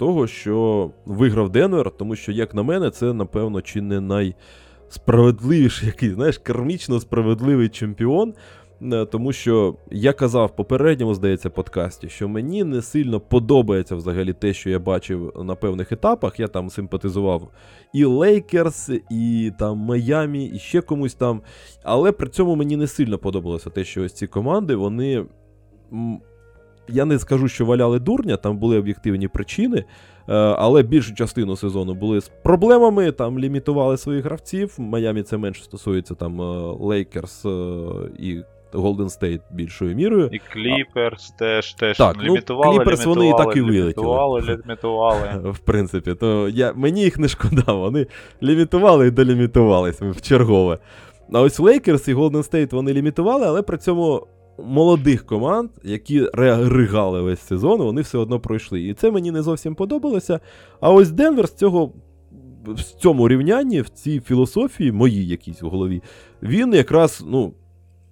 того, що виграв Денвер, тому що, як на мене, це, напевно, чи не найсправедливіший, який, знаєш, кармічно справедливий чемпіон. Е, Тому що я казав в попередньому, здається, подкасті, що мені не сильно подобається взагалі те, що я бачив на певних етапах. Я там симпатизував і Лейкерс, і там Майамі, і ще комусь там. Але при цьому мені не сильно подобалося те, що ось ці команди, вони. Я не скажу, що валяли дурня, там були об'єктивні причини, е, але більшу частину сезону були з проблемами, там лімітували своїх гравців. Майамі це менше стосується там Лейкерс і Голден Стейт більшою мірою. І Кліперс теж теж Так, ну, лімітували, Clippers вони і так і вилетіли. лімітували, лімітували. В принципі, то я, мені їх не шкода, вони лімітували і долімітувалися в чергове. А ось Лейкерс і Голден Стейт вони лімітували, але при цьому молодих команд, які ригали весь сезон, вони все одно пройшли. І це мені не зовсім подобалося. А ось Денвер з цього. В цьому рівнянні, в цій філософії, моїй якійсь в голові, він якраз, ну,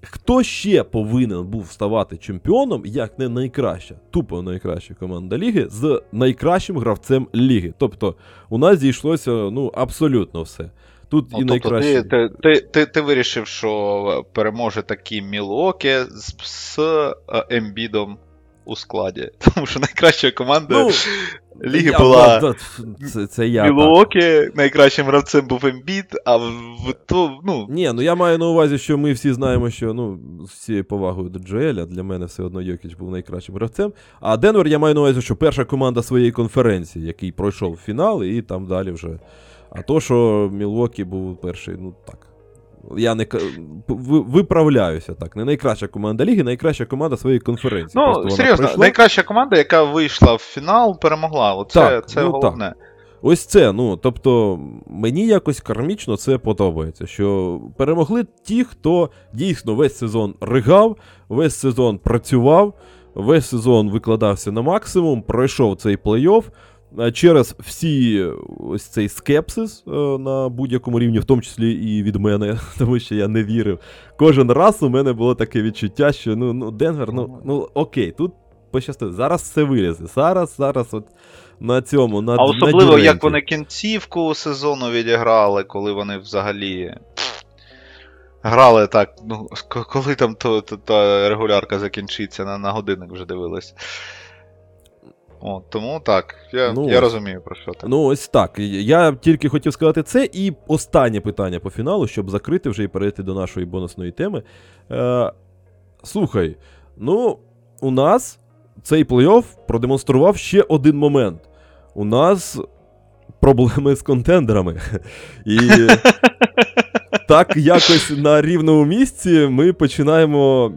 хто ще повинен був ставати чемпіоном, як не найкраща, тупо найкраща команда ліги з найкращим гравцем ліги. Тобто у нас зійшлося ну, абсолютно все. Тут Ну, і тобто найкраще. ти, ти, ти, ти, ти вирішив, що переможе такі Мілоке з, з е, Ембідом у складі. Тому що найкраща команда. Ну, ліги Я- була. да, Це, це я. так. Мілуокі найкращим гравцем був Ембіт, а в, то, ну, Ні, ну я маю на увазі, що ми всі знаємо, що ну, з всією повагою до Джоеля, для мене все одно Йокіч був найкращим гравцем. А Денвер, я маю на увазі, що перша команда своєї конференції, який пройшов фінал, і там далі вже. А то, що Мілвокі був перший, ну так. Я не виправляюся так. Не найкраща команда ліги, найкраща команда своєї конференції. Ну вона серйозно, пройшла. найкраща команда, яка вийшла в фінал, перемогла. Оце, Так, це ну, головне. Ось це, ну тобто, мені якось кармічно це подобається. Що перемогли ті, хто дійсно весь сезон ригав, весь сезон працював, весь сезон викладався на максимум, пройшов цей плей-офф. Е, Через всі ось цей скепсис е, на будь-якому рівні, в тому числі і від мене, тому що я не вірив. Кожен раз у мене було таке відчуття, що ну, ну Денвер, ну, ну окей, тут пощастило. Зараз все вилізе. Зараз, зараз, от на цьому, на А особливо, діренті. як вони кінцівку сезону відіграли, коли вони взагалі. Грали так, ну, коли там то, то, та регулярка закінчиться, на, на годинник вже дивились. От, тому так, я, Ну, я розумію про що ти. Ну, ось так. Я тільки хотів сказати це. І останнє питання по фіналу, щоб закрити вже і перейти до нашої бонусної теми. Е, слухай, ну, у нас цей плей-офф продемонстрував ще один момент. У нас проблеми з контендерами. І так якось на рівному місці ми починаємо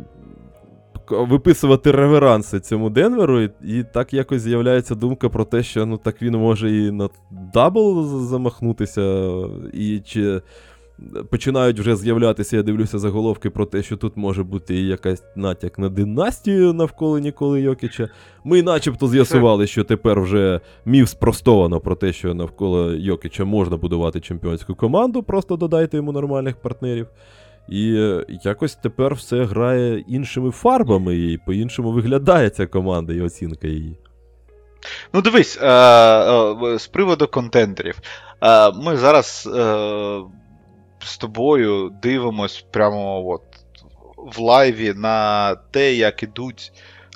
виписувати реверанси цьому Денверу, і, і так якось з'являється думка про те, що ну так він може і на дабл замахнутися, і чи починають вже з'являтися, я дивлюся заголовки про те, що тут може бути і якась натяк на династію навколо Ніколи Йокіча. Ми начебто з'ясували, що тепер вже міф спростовано про те, що навколо Йокіча можна будувати чемпіонську команду, просто додайте йому нормальних партнерів. І е, якось тепер все грає іншими фарбами, і по-іншому виглядає ця команда і оцінка її. Ну, дивись, е, е, з приводу контентерів. Е, ми зараз з тобою дивимось прямо от в лайві на те, як ідуть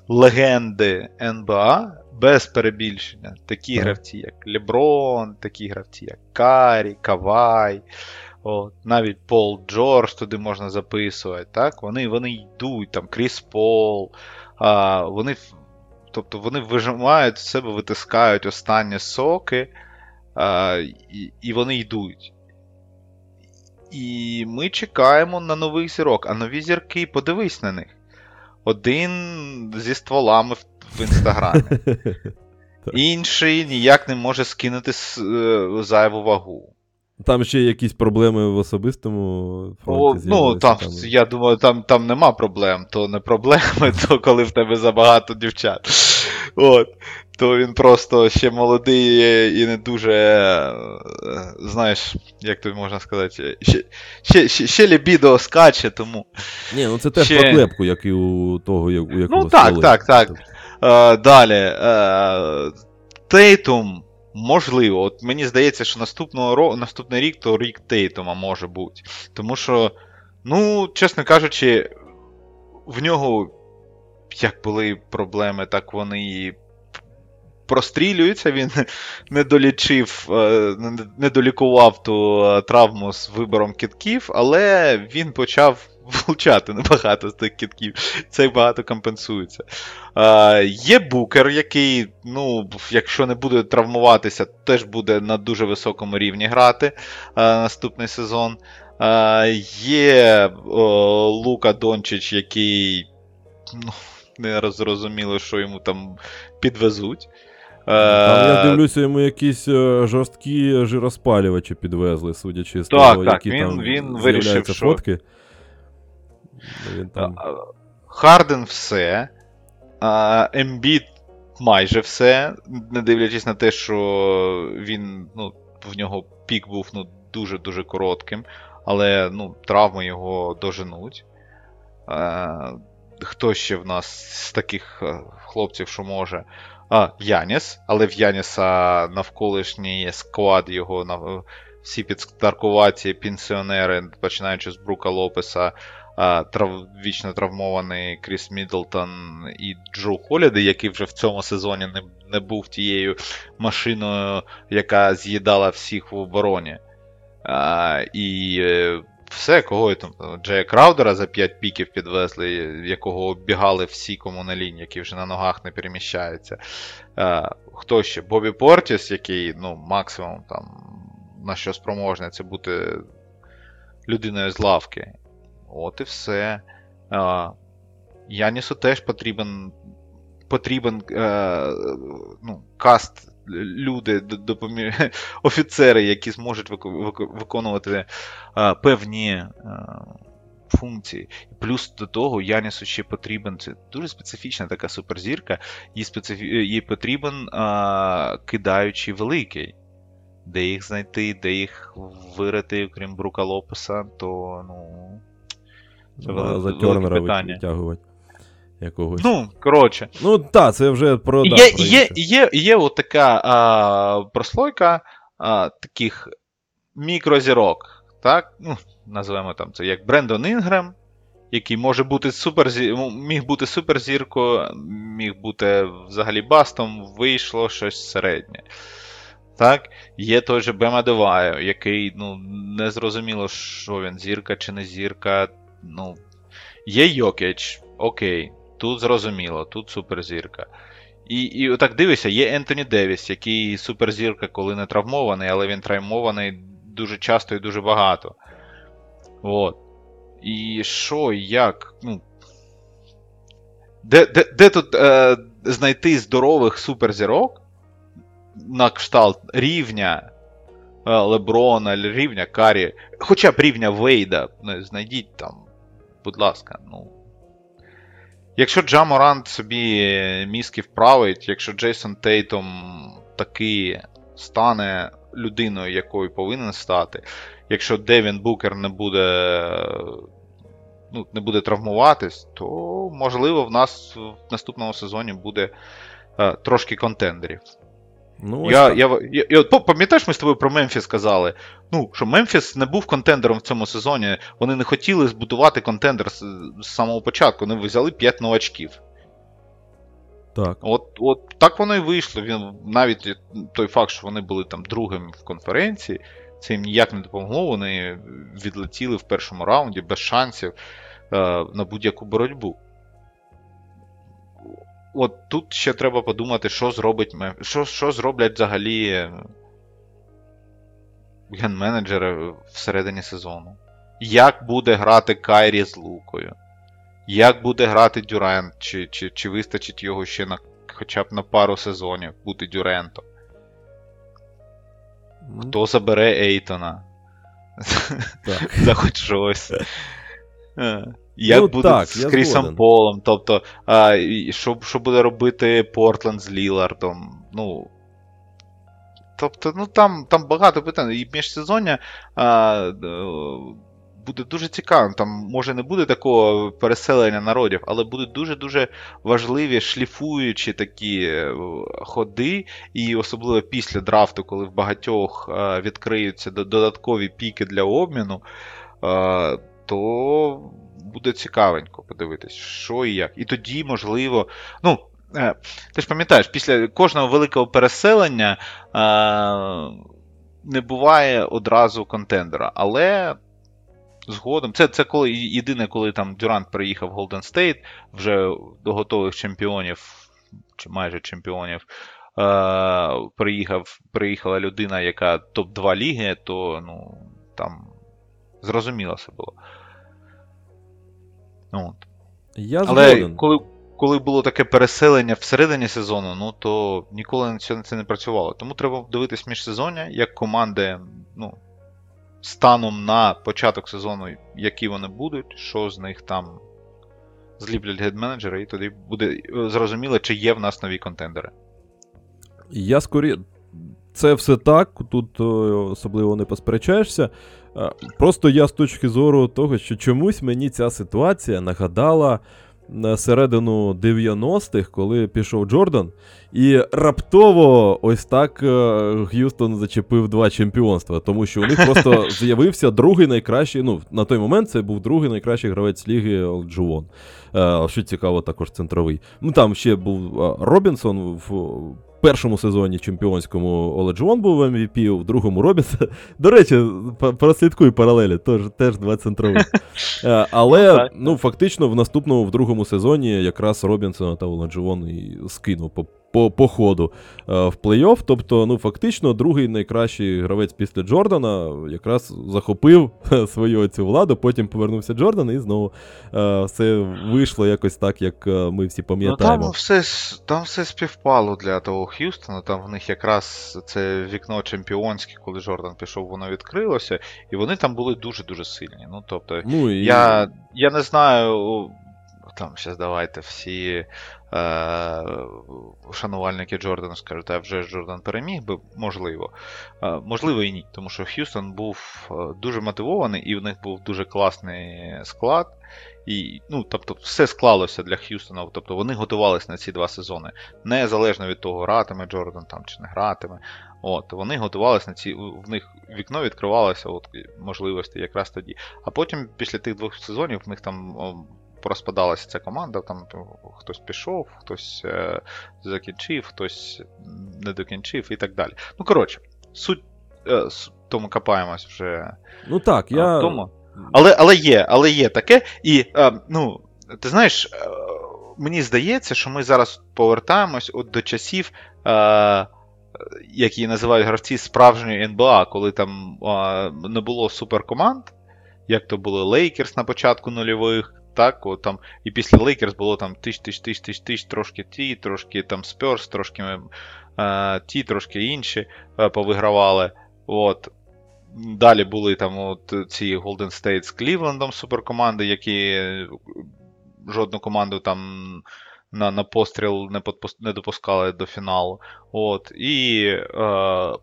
легенди НБА без перебільшення. Такі Так. гравці, як Леброн, такі гравці, як Карі, Кавай. От, навіть Пол Джордж туди можна записувати. Так? Вони, вони йдуть, там, Кріс Пол, а, вони Тобто вони вижимають з себе, витискають останні соки, а, і, і вони йдуть. І ми чекаємо на нових зірок. А нові зірки, подивись на них. Один зі стволами в, в інстаграмі. Інший ніяк не може скинути е, зайву вагу. Там ще якісь проблеми в особистому О, ну, з'явилися, там, я думаю, там, там нема проблем. То не проблеми, то коли в тебе забагато дівчат. От. То він просто ще молодий і не дуже. е, Знаєш, як тобі можна сказати, ще, ще, ще, ще лібідо скаче, тому. Ні, ну це теж ще- про клепку, як і у того, як- у якого Ну, так, стволи. так, так. Тобто, Е, далі. Е, Тейтум, можливо, от мені здається, що наступного ро... наступний рік то рік Тейтума може бути. Тому що, ну, чесно кажучи, в нього як були проблеми, так вони і прострілюються. Він не долічив, е, не долікував ту е, травму з вибором кітків, але він почав влучати небагато з тих кітків. Це багато компенсується. Е, є букер, який, ну, якщо не буде травмуватися, теж буде на дуже високому рівні грати е, наступний сезон. Е, є Лука Дончич, який ну, не зрозуміло, що йому там підвезуть. Там, я дивлюся, йому якісь е, жорсткі жироспалювачі підвезли, судячи з Так, того, так, які він- там він вирішив, що- фотки. Він там... Харден все. Ембіт майже все. Не дивлячись на те, що він, ну, в нього пік був ну, дуже-дуже коротким, але ну, травми його доженуть. А, хто ще в нас з таких е, хлопців, що може? А, Яніс, але в Яніса навколишній склад його всі підстаркуваті пенсіонери, починаючи з Брука Лопеса, трав, вічно травмований Кріс Міддлтон і Джо Холіди, який вже в цьому сезоні не, не був тією машиною, яка з'їдала всіх в обороні. А, І е, все, кого там, Джея Краудера за 5 піків підвезли, якого оббігали всі кому які вже на ногах не переміщаються. А, Хто ще? Бобі Портіс, який ну, максимум там, на що спроможний, це бути людиною з лавки. От і все. А, Янісу теж потрібен потрібен е, ну, каст, люди, допомі... офіцери, які зможуть виконувати е, певні е, функції. Плюс до того, Янісу ще потрібен. Це дуже специфічна така суперзірка, їй, специфі... їй потрібен е, кидаючий великий. Де їх знайти, де їх вирити, крім Брука Лопеса, то ну. Це ну, за Тернера витягувати. Якогось. Ну, коротше. Ну, так, це вже про. Є да, про є, є, є от така а, прослойка а, таких мікрозірок. Так? Ну, Називаємо там це як Брендон Інгрем, який може бути суперзі... міг бути суперзіркою, міг бути взагалі бастом, вийшло щось середнє. Так, Є той же Бема Деваю, який ну, не зрозуміло, що він, зірка чи не зірка. Ну, Є Йокіч, окей, тут зрозуміло, тут суперзірка. І і отак дивишся, є Ентоні Девіс, який суперзірка, коли не травмований, але він травмований дуже часто і дуже багато. От. І що, як? ну... Де де, де тут е, знайти здорових суперзірок? на кшталт рівня е, Леброна, рівня Карі, хоча б рівня Вейда, ну, знайдіть там, будь ласка, ну. Якщо Джа Морант собі мізки вправить, якщо Джейсон Тейтом таки стане людиною, якою повинен стати, якщо Девін Букер не буде ну, не буде травмуватись, то можливо в нас в наступному сезоні буде е, трошки контендерів. Ну, я, я, я, я, Пам'ятаєш, ми з тобою про Мемфіс сказали? Ну, що Мемфіс не був контендером в цьому сезоні. Вони не хотіли збудувати контендер з, з самого початку. Вони взяли 5 новачків. Так. От от так воно і вийшло. Він, Навіть той факт, що вони були там другими в конференції, це їм ніяк не допомогло. Вони відлетіли в першому раунді без шансів е, на будь-яку боротьбу от тут ще треба подумати, що зробить що, що зроблять взагалі ген-менеджери всередині сезону. Як буде грати Кайрі з Лукою? Як буде грати Дюрент? Чи чи, чи вистачить його ще на хоча б на пару сезонів бути Дюрентом? Хто забере Ейтона? За хоч щось. Е. Як ну, буде так, з Крісом. Полом, тобто, а, що що буде робити Портленд з Лілардом? Ну. Тобто, ну там там багато питань. І міжсезоння а, буде дуже цікавим. Там може не буде такого переселення народів, але будуть дуже-дуже важливі шліфуючі такі е, ходи, і особливо після драфту, коли в багатьох відкриються додаткові піки для обміну, а, то буде цікавенько подивитись, що і як. І тоді, можливо, ну. Е, ти ж пам'ятаєш, після кожного великого переселення е, не буває одразу контендера. Але згодом, це це коли єдине, коли там Дюрант приїхав в Голден Стейт, вже до готових чемпіонів, чи майже чемпіонів, е, приїхав, приїхала людина, яка топ-2 ліги, то ну, там зрозуміло все було. От. Я Але згоден. коли коли було таке переселення всередині сезону, ну то ніколи на це не працювало. Тому треба дивитись міжсезоння, як команди ну, станом на початок сезону, які вони будуть, що з них там зліплять гейд-менеджери, і тоді буде е, зрозуміло, чи є в нас нові контендери. Я скорі. Це все так, тут особливо не посперечаєшся. Просто я з точки зору того, що чомусь мені ця ситуація нагадала на середину 90-х, коли пішов Джордан, і раптово ось так е, Г'юстон зачепив два чемпіонства, тому що у них просто з'явився другий найкращий. Ну, на той момент це був другий найкращий гравець ліги Джуон. Що цікаво, також центровий. Ну там ще був Робінсон в першому сезоні чемпіонському Оледжон був MVP, в другому Робінсон. До речі, прослідкуй паралелі, теж, теж два центрових. Е, але ну, фактично в наступному, в другому сезоні якраз Робінсона та Оледжон і скинув по по, по ходу е, в плей-офф. Тобто, ну, фактично, другий найкращий гравець після Джордана якраз захопив свою цю владу, потім повернувся Джордан, і знову е, все вийшло якось так, як е, ми всі пам'ятаємо. Ну, Там все там все співпало для того Х'юстона. Там в них якраз це вікно чемпіонське, коли Джордан пішов, воно відкрилося, і вони там були дуже-дуже сильні. Ну, тобто, ну, і... я, я не знаю. Там, зараз давайте всі шанувальники Джордана скажуть, а вже Джордан переміг би, можливо. Е, можливо і ні, тому що Х'юстон був е, дуже мотивований і в них був дуже класний склад. І, ну, Тобто, все склалося для Х'юстона. Тобто вони готувалися на ці два сезони. Незалежно від того, гратиме Джордан там чи не гратиме. От, Вони готувалися на ці. В них вікно відкривалося от, можливості якраз тоді. А потім, після тих двох сезонів, в них там порозпадалася ця команда, там хтось пішов, хтось е, закінчив, хтось не докінчив і так далі. Ну, коротше, суть е, тому копаємось вже. Ну так, я. Тому. Але але є, але є таке. І, е, ну, ти знаєш, е, мені здається, що ми зараз повертаємось от до часів. Е, які називають гравці справжньої НБА, коли там а, не було суперкоманд, як то були Лейкерс на початку нульових, так, от там, І після Лейкерс було там тисяч, тисяч, тисяч, тисяч, тисяч, трошки ті, трошки там Спёрс, трошки е, ті, трошки інші е, повигравали. От. Далі були там от ці Golden State з Клівлендом суперкоманди, які жодну команду там на на постріл не не допускали до фіналу. От. І е,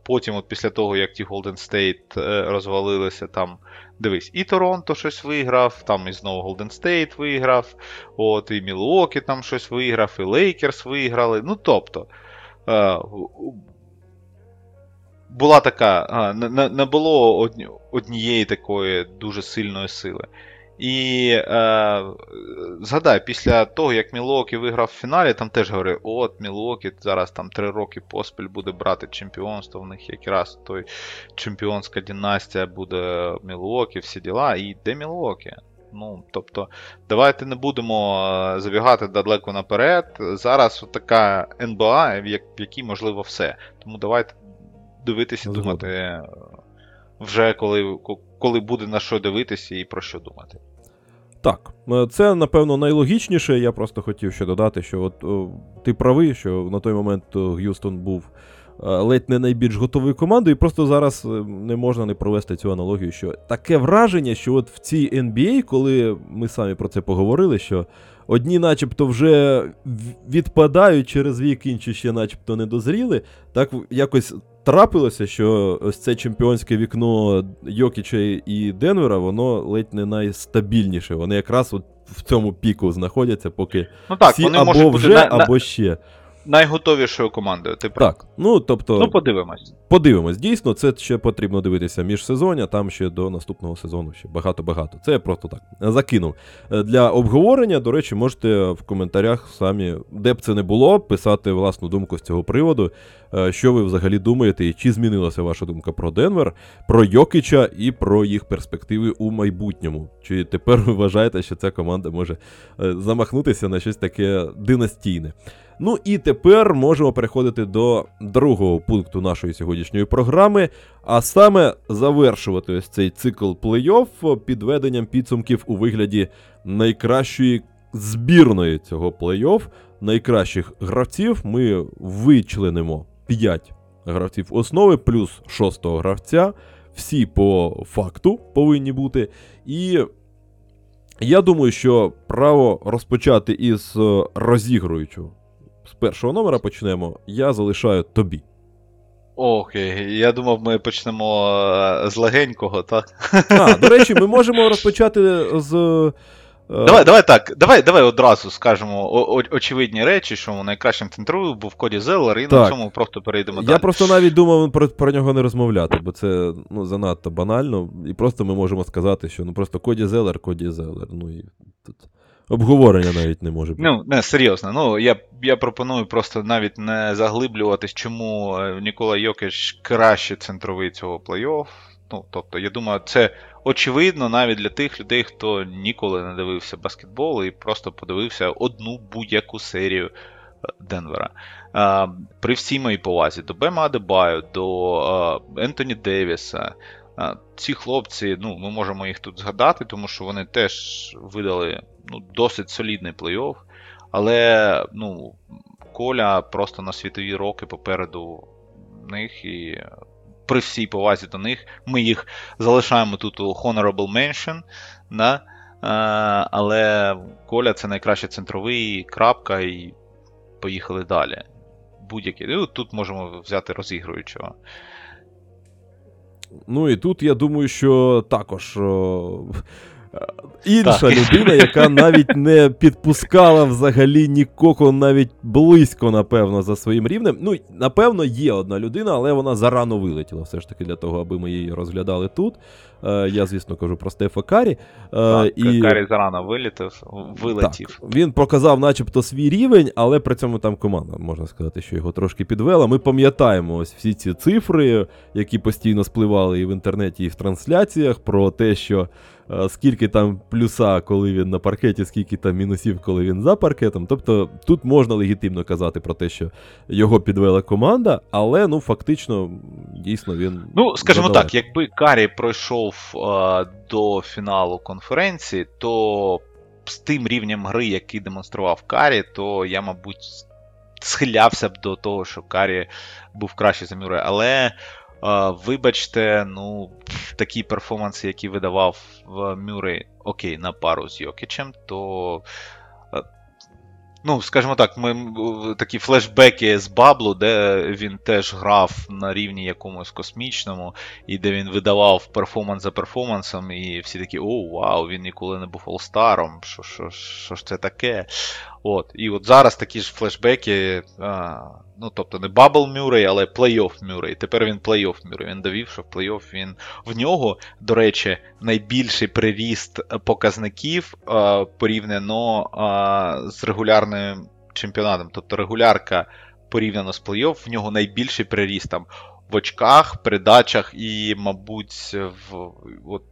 потім, от після того, як ті Golden State е, розвалилися, там, дивись, і Торонто щось виграв, там і знову Golden State виграв, от, і Мілуокі там щось виграв, і Лейкерс виграли. Ну, тобто. Е, була така, не не було однієї такої дуже сильної сили. І е, згадай, після того, як Мілокі виграв в фіналі, там теж говорили, от Мілокі зараз там три роки поспіль буде брати чемпіонство. В них якраз той чемпіонська династія буде Мілокі, всі діла. І де Мілокі? Ну, тобто, давайте не будемо е, забігати далеко наперед. Зараз така НБА, в якій можливо все. Тому давайте дивитися і думати е, вже коли коли буде на що дивитися і про що думати. Так, е, це напевно найлогічніше. Я просто хотів ще додати, що от ти правий, що на той момент Г'юстон був е, ледь не найбільш готовою командою, і просто зараз е, не можна не провести цю аналогію. Що таке враження, що от в цій NBA, коли ми самі про це поговорили, що одні, начебто, вже відпадають через вік, інші ще, начебто, не дозріли, так якось трапилося, що ось це чемпіонське вікно Йокіча і Денвера, воно ледь не найстабільніше. Вони якраз от в цьому піку знаходяться, поки ну так, всі вони або вже, на, або ще найготовішою командою. Ти прав. Так. Ну тобто, ну подивимось. Подивимось. Дійсно, це ще потрібно дивитися між сезоні, там ще до наступного сезону ще багато-багато. Це я просто так закинув. Е, для обговорення, до речі, можете в коментарях самі, де б це не було, писати власну думку з цього приводу. Е, що ви взагалі думаєте, і чи змінилася ваша думка про Денвер, про Йокича і про їх перспективи у майбутньому? Чи тепер ви вважаєте, що ця команда може е, замахнутися на щось таке династійне? Ну і тепер можемо переходити до другого пункту нашої сьогоднішньої програми, а саме завершувати ось цей цикл плей-офф підведенням підсумків у вигляді найкращої збірної цього плей-офф, найкращих гравців. Ми вичленимо 5 гравців основи, плюс 6 гравця. Всі по факту повинні бути. І я думаю, що право розпочати із розігруючого з першого номера почнемо. Я залишаю тобі. Окей, я думав, ми почнемо е, з легенького, так? А, До речі, ми можемо розпочати з Давай давай так, давай давай одразу скажемо о- очевидні речі, що найкращим центровим був Коді Зеллер, і Так. на цьому просто перейдемо Я просто навіть думав про, про нього не розмовляти, бо це ну, занадто банально. І просто ми можемо сказати, що ну просто Коді Зелер, Коді Зелер. Ну і тут обговорення навіть не може бути. Ну, не, серйозно. Ну, я, я пропоную просто навіть не заглиблюватись, чому е, Нікола Йокич краще центровий цього плей-офф. Ну, тобто, я думаю, це очевидно навіть для тих людей, хто ніколи не дивився баскетбол і просто подивився одну будь-яку серію е, Денвера. Е, При всій моїй повазі до Бема Адебаю, до Ентоні Девіса. Ці хлопці, ну, ми можемо їх тут згадати, тому що вони теж видали ну, досить солідний плей-офф. Але ну, Коля просто на світові роки попереду них і при всій повазі до них ми їх залишаємо тут у Honorable Mention. Да? Але Коля це найкраще центровий, крапка, і поїхали далі. Будь-які. Ну, Тут можемо взяти розігруючого. Ну і тут я думаю, що також. Інша Так. людина, яка навіть не підпускала взагалі нікого навіть близько, напевно, за своїм рівнем. Ну, напевно, є одна людина, але вона зарано вилетіла все ж таки для того, аби ми її розглядали тут. Е, я, звісно, кажу про Стефа Карі. Е, Так, і... Карі зарано вилетів, вилетів. Так, він показав, начебто, свій рівень, але при цьому там команда, можна сказати, що його трошки підвела. Ми пам'ятаємо ось всі ці цифри, які постійно спливали і в інтернеті, і в трансляціях, про те, що скільки там плюса, коли він на паркеті, скільки там мінусів, коли він за паркетом. Тобто тут можна легітимно казати про те, що його підвела команда, але ну фактично дійсно він. Ну, скажімо задалеко. так, якби Карі пройшов е, до фіналу конференції, то з тим рівнем гри, який демонстрував Карі, то я, мабуть, схилявся б до того, що Карі був краще за Мюррея. Але, е, вибачте, ну, такі перформанси, які видавав Мюррей, окей, на пару з Йокічем, то. е, Ну, скажімо так, ми такі флешбеки з Баблу, де він теж грав на рівні якомусь космічному, і де він видавав перформанс за перформансом, і всі такі, о, вау, він ніколи не був олстаром, що, що, що ж це таке? От. І от зараз такі ж флешбеки, а, ну тобто не Бабл Мюррей, але плей-офф Мюррей. Тепер він плей-офф Мюррей. Він довів, що в плей-офф він в нього, до речі, найбільший приріст показників а, порівняно а, з регулярним чемпіонатом. Тобто регулярка порівняно з плей-офф, в нього найбільший приріст там в очках, передачах і, мабуть, в от,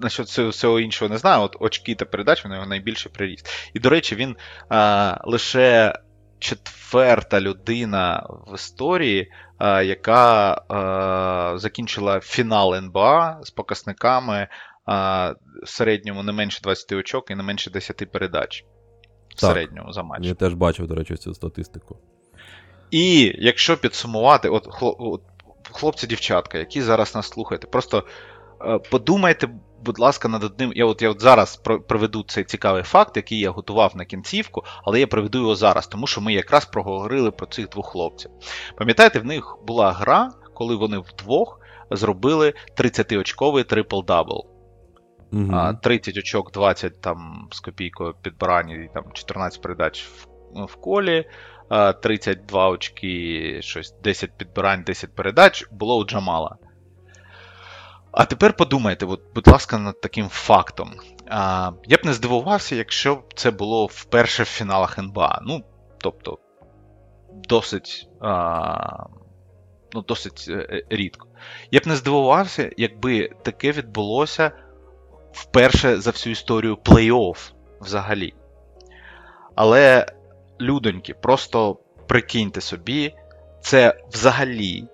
насчет цього всього іншого не знаю. От очки та передачі в нього найбільший приріст. І, до речі, він а, лише четверта людина в історії, а, яка а, закінчила фінал НБА з показниками а, в середньому не менше 20 очок і не менше 10 передач. В Так. середньому за матч. Я теж бачив, до речі, цю статистику. І якщо підсумувати, от, хло- от хлопці-дівчатка, які зараз нас слухаєте, просто подумайте, будь ласка, над одним. Я от я от зараз приведу цей цікавий факт, який я готував на кінцівку, але я приведу його зараз, тому що ми якраз проговорили про цих двох хлопців. Пам'ятаєте, в них була гра, коли вони вдвох зробили 30-очковий трипл-дабл. Угу. 30 очок, 20 там з копійкою підбирання і там 14 передач в, в колі, 32 очки, щось 10 підбирань, 10 передач було у Джамала. А тепер подумайте, от, будь ласка, над таким фактом. А, я б не здивувався, якщо б це було вперше в фіналах НБА. Ну, тобто, досить. А, ну, досить е, рідко. Я б не здивувався, якби таке відбулося вперше за всю історію плей-офф взагалі. Але, людоньки, просто прикиньте собі, це взагалі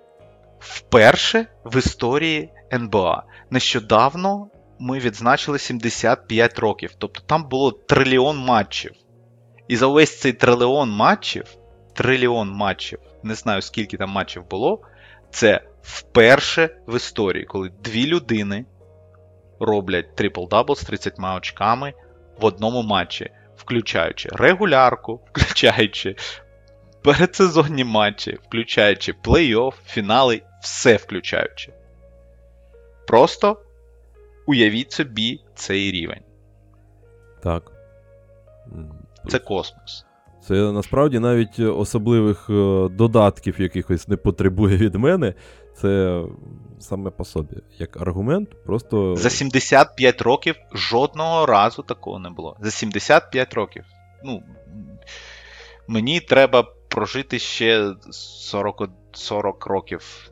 вперше в історії НБА. Нещодавно ми відзначили 75 років, тобто там було трильйон матчів. І за увесь цей трильйон матчів, трильйон матчів, не знаю скільки там матчів було, це вперше в історії, коли дві людини роблять трипл-дабл з 30 очками в одному матчі, включаючи регулярку, включаючи передсезонні матчі, включаючи плей-офф, фінали, все включаючи. Просто уявіть собі цей рівень. Так. Це космос. Це насправді навіть особливих е, додатків якихось не потребує від мене. Це саме по собі. Як аргумент, просто. За 75 років жодного разу такого не було. За 75 років. Ну, Мені треба прожити ще 40 40 років,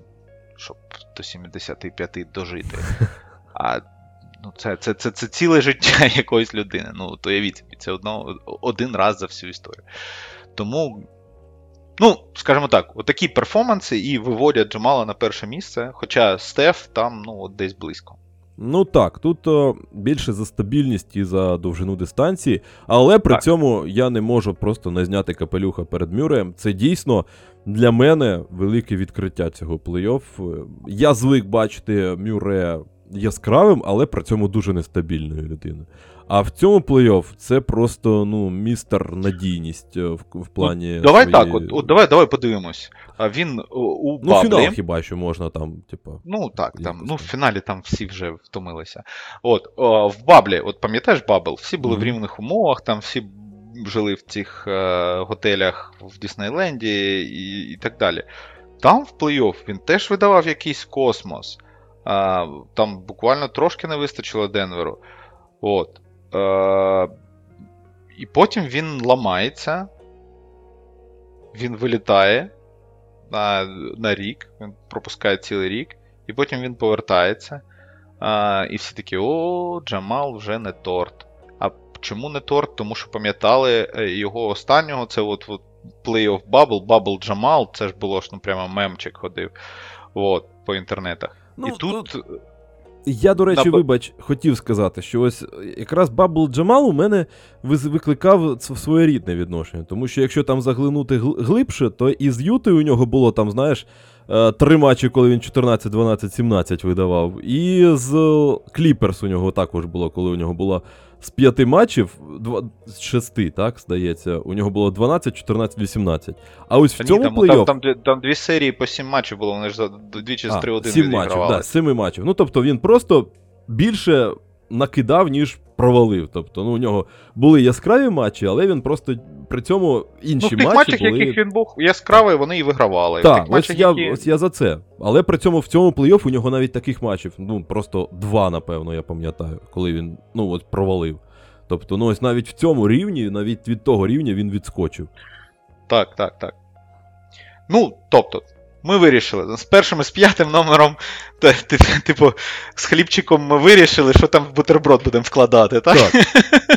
щоб до 75 дожити. А ну, це це, це, це ціле життя якоїсь людини. Ну, то уявіть, це одно, один раз за всю історію. Тому, ну, скажімо так, отакі перформанси і виводять Джамала на перше місце, хоча Стеф там ну, от десь близько. Ну так, тут о, більше за стабільність і за довжину дистанції, але при так. цьому я не можу просто не зняти капелюха перед Мюреєм. Це дійсно для мене велике відкриття цього плей-офф. Я звик бачити Мюрея яскравим, але при цьому дуже нестабільною людиною. А в цьому плей-офф це просто ну, містер надійність е, в, в плані. Ну, давай своєї... так, от, от давай давай подивимось. А Він у Ну, Баблі... фінал хіба що можна там, типу. Ну так, там, ну в фіналі там всі вже втомилися. От, о, В Баблі, от пам'ятаєш Бабл, всі були mm-hmm. в рівних умовах, там всі жили в цих е, готелях в Діснейленді і, і так далі. Там в плей-офф він теж видавав якийсь космос. А, Там буквально трошки не вистачило Денверу. От. А, І потім він ламається, він вилітає на на рік, він пропускає цілий рік, і потім він повертається. А, І всі такі: о, Джамал вже не торт. А чому не торт? Тому що пам'ятали е, його останнього, це от, от Playoff Bubble, Bubble Джамал, це ж було ж ну прямо мемчик ходив от, по інтернетах. Ну, І тут. Я, до речі, вибач, хотів сказати, що ось якраз Бабл Джамал у мене викликав своєрідне відношення. Тому що якщо там заглинути глибше, то із Юти у нього було там, знаєш, е, три матчі, коли він 14, 12, 17 видавав. І з Кліперс у нього також було, коли у нього була з п'яти матчів, два, з шести, так, здається, у нього було 12, 14, 18. А ось в цьому плей там, там, там, дві серії по сім матчів було, вони ж двічі з 3-1 Сім матчів, да, семи матчів. Ну, тобто він просто більше накидав, ніж провалив. Тобто, ну, у нього були яскраві матчі, але він просто при цьому інші ну, в тих матчі матчах, були... яких він був яскравий, вони і вигравали. Так, ось матчах, я які... ось я за це. Але при цьому в цьому плей-офф у нього навіть таких матчів, ну просто два, напевно, я пам'ятаю, коли він ну, от провалив. Тобто, ну ось навіть в цьому рівні, навіть від того рівня він відскочив. Так, так, так. Ну, тобто, ми вирішили. З першим і з п'ятим номером, типу, з хлібчиком ми вирішили, що там в бутерброд будемо вкладати, так?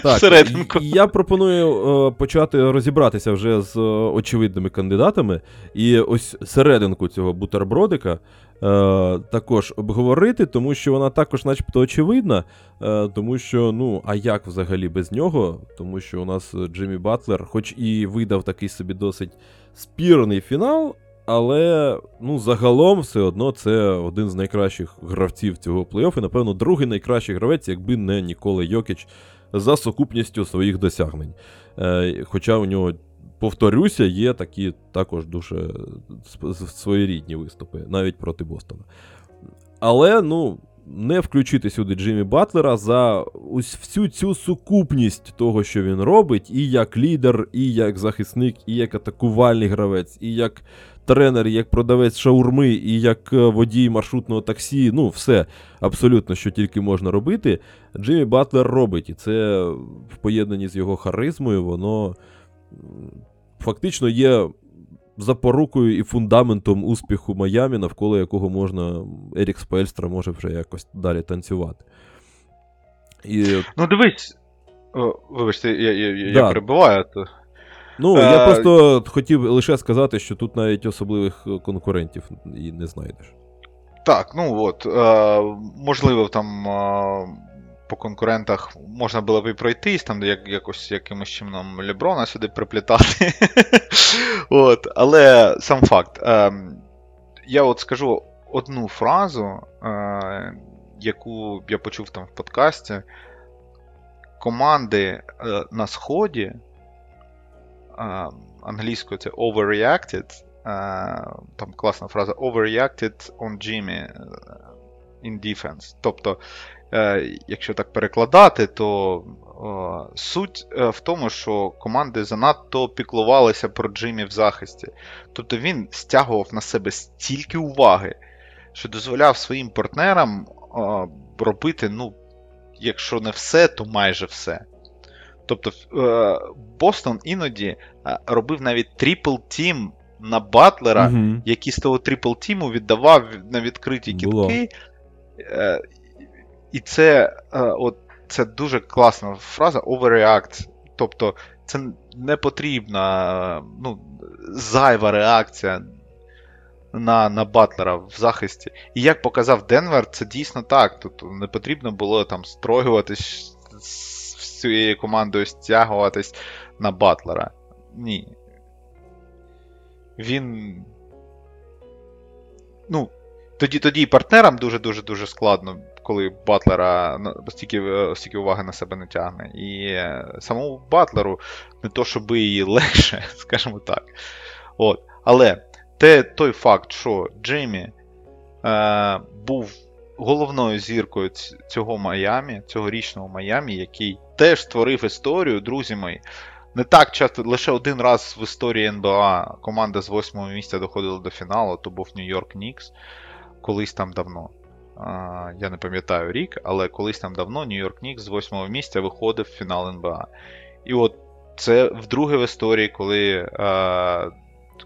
Так. так. Я пропоную е, почати розібратися вже з е, очевидними кандидатами. І ось серединку цього бутербродика е, також обговорити, тому що вона також, начебто, очевидна. Е, тому що, ну, а як взагалі без нього? Тому що у нас Джиммі Батлер, хоч і видав такий собі досить спірний фінал. Але ну, загалом все одно це один з найкращих гравців цього плей-оффу, напевно, другий найкращий гравець, якби не Нікола Йокіч за сукупністю своїх досягнень. Е, Хоча у нього, повторюся, є такі також дуже своєрідні виступи, навіть проти Бостона. Але, ну. Не включити сюди Джиммі Батлера за ось всю цю сукупність того, що він робить, і як лідер, і як захисник, і як атакувальний гравець, і як тренер, як продавець шаурми і як е, водій маршрутного таксі, ну, все абсолютно, що тільки можна робити, Джиммі Батлер робить. І це в поєднанні з його харизмою, воно фактично є запорукою і фундаментом успіху Майамі, навколо якого можна Ерік Спельстра може вже якось далі танцювати. І... Ну, дивись. О, Вибачте, я я, я, да. я перебуваю. То... Ну, я е, просто хотів лише сказати, що тут навіть особливих е, конкурентів і не знайдеш. Так, ну от. Е, можливо, там по конкурентах можна було б і пройтись, там як, якось якимось чином Леброна сюди приплітати. от, Але сам факт. Я от скажу одну фразу, яку я почув там в подкасті. Команди на Сході англійською це overreacted. Там класна фраза overreacted on Jimmy. in defense. Тобто, е, якщо так перекладати, то е, суть е, в тому, що команди занадто піклувалися про Джиммі в захисті. Тобто він стягував на себе стільки уваги, що дозволяв своїм партнерам е, робити, ну, якщо не все, то майже все. Тобто е, Бостон іноді е, робив навіть трипл тім на Батлера, Мгм. який з того трипл тіму віддавав на відкриті Було. кітки. Е, І це, от, це дуже класна фраза overreact. Тобто це не потрібна ну, зайва реакція на, на Батлера в захисті. І як показав Денвер, це дійсно так. Тут не потрібно було там строюватись з всією командою, стягуватись на Батлера. Ні. Він. Ну, тоді, тоді і партнерам дуже-дуже дуже складно, коли Батлера стільки, е, стільки уваги на себе не тягне. І е, самому Батлеру не то, щоб її легше, скажімо так. От. Але те, той факт, що Джеймі е, був головною зіркою ць- цього Майамі, цього річного Майамі, який теж створив історію, друзі мої. Не так часто, лише один раз в історії НБА команда з восьмого місця доходила до фіналу, то був Нью-Йорк Нікс, колись там давно. Я не пам'ятаю рік, але колись там давно Нью-Йорк Нікс з восьмого місця виходив в фінал НБА. І от це вдруге в історії, коли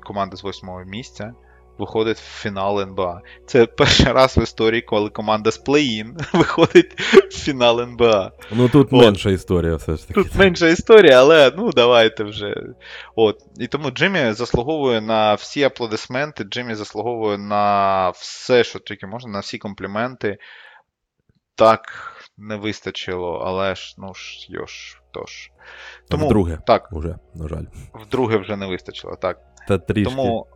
команда з восьмого місця виходить в фінал НБА. Це перший раз в історії, коли команда з плей-ін виходить в фінал НБА. Ну тут От. менша історія все ж таки. Тут менша історія, але ну давайте вже. От. І тому Джиммі заслуговує на всі аплодисменти, Джиммі заслуговує на все, що тільки можна, на всі компліменти. Так не вистачило, але ж, ну ж, йош, тож. Тому, Вдруге. так, Уже, на жаль. вдруге вже не вистачило, так. Та трішки. Тому.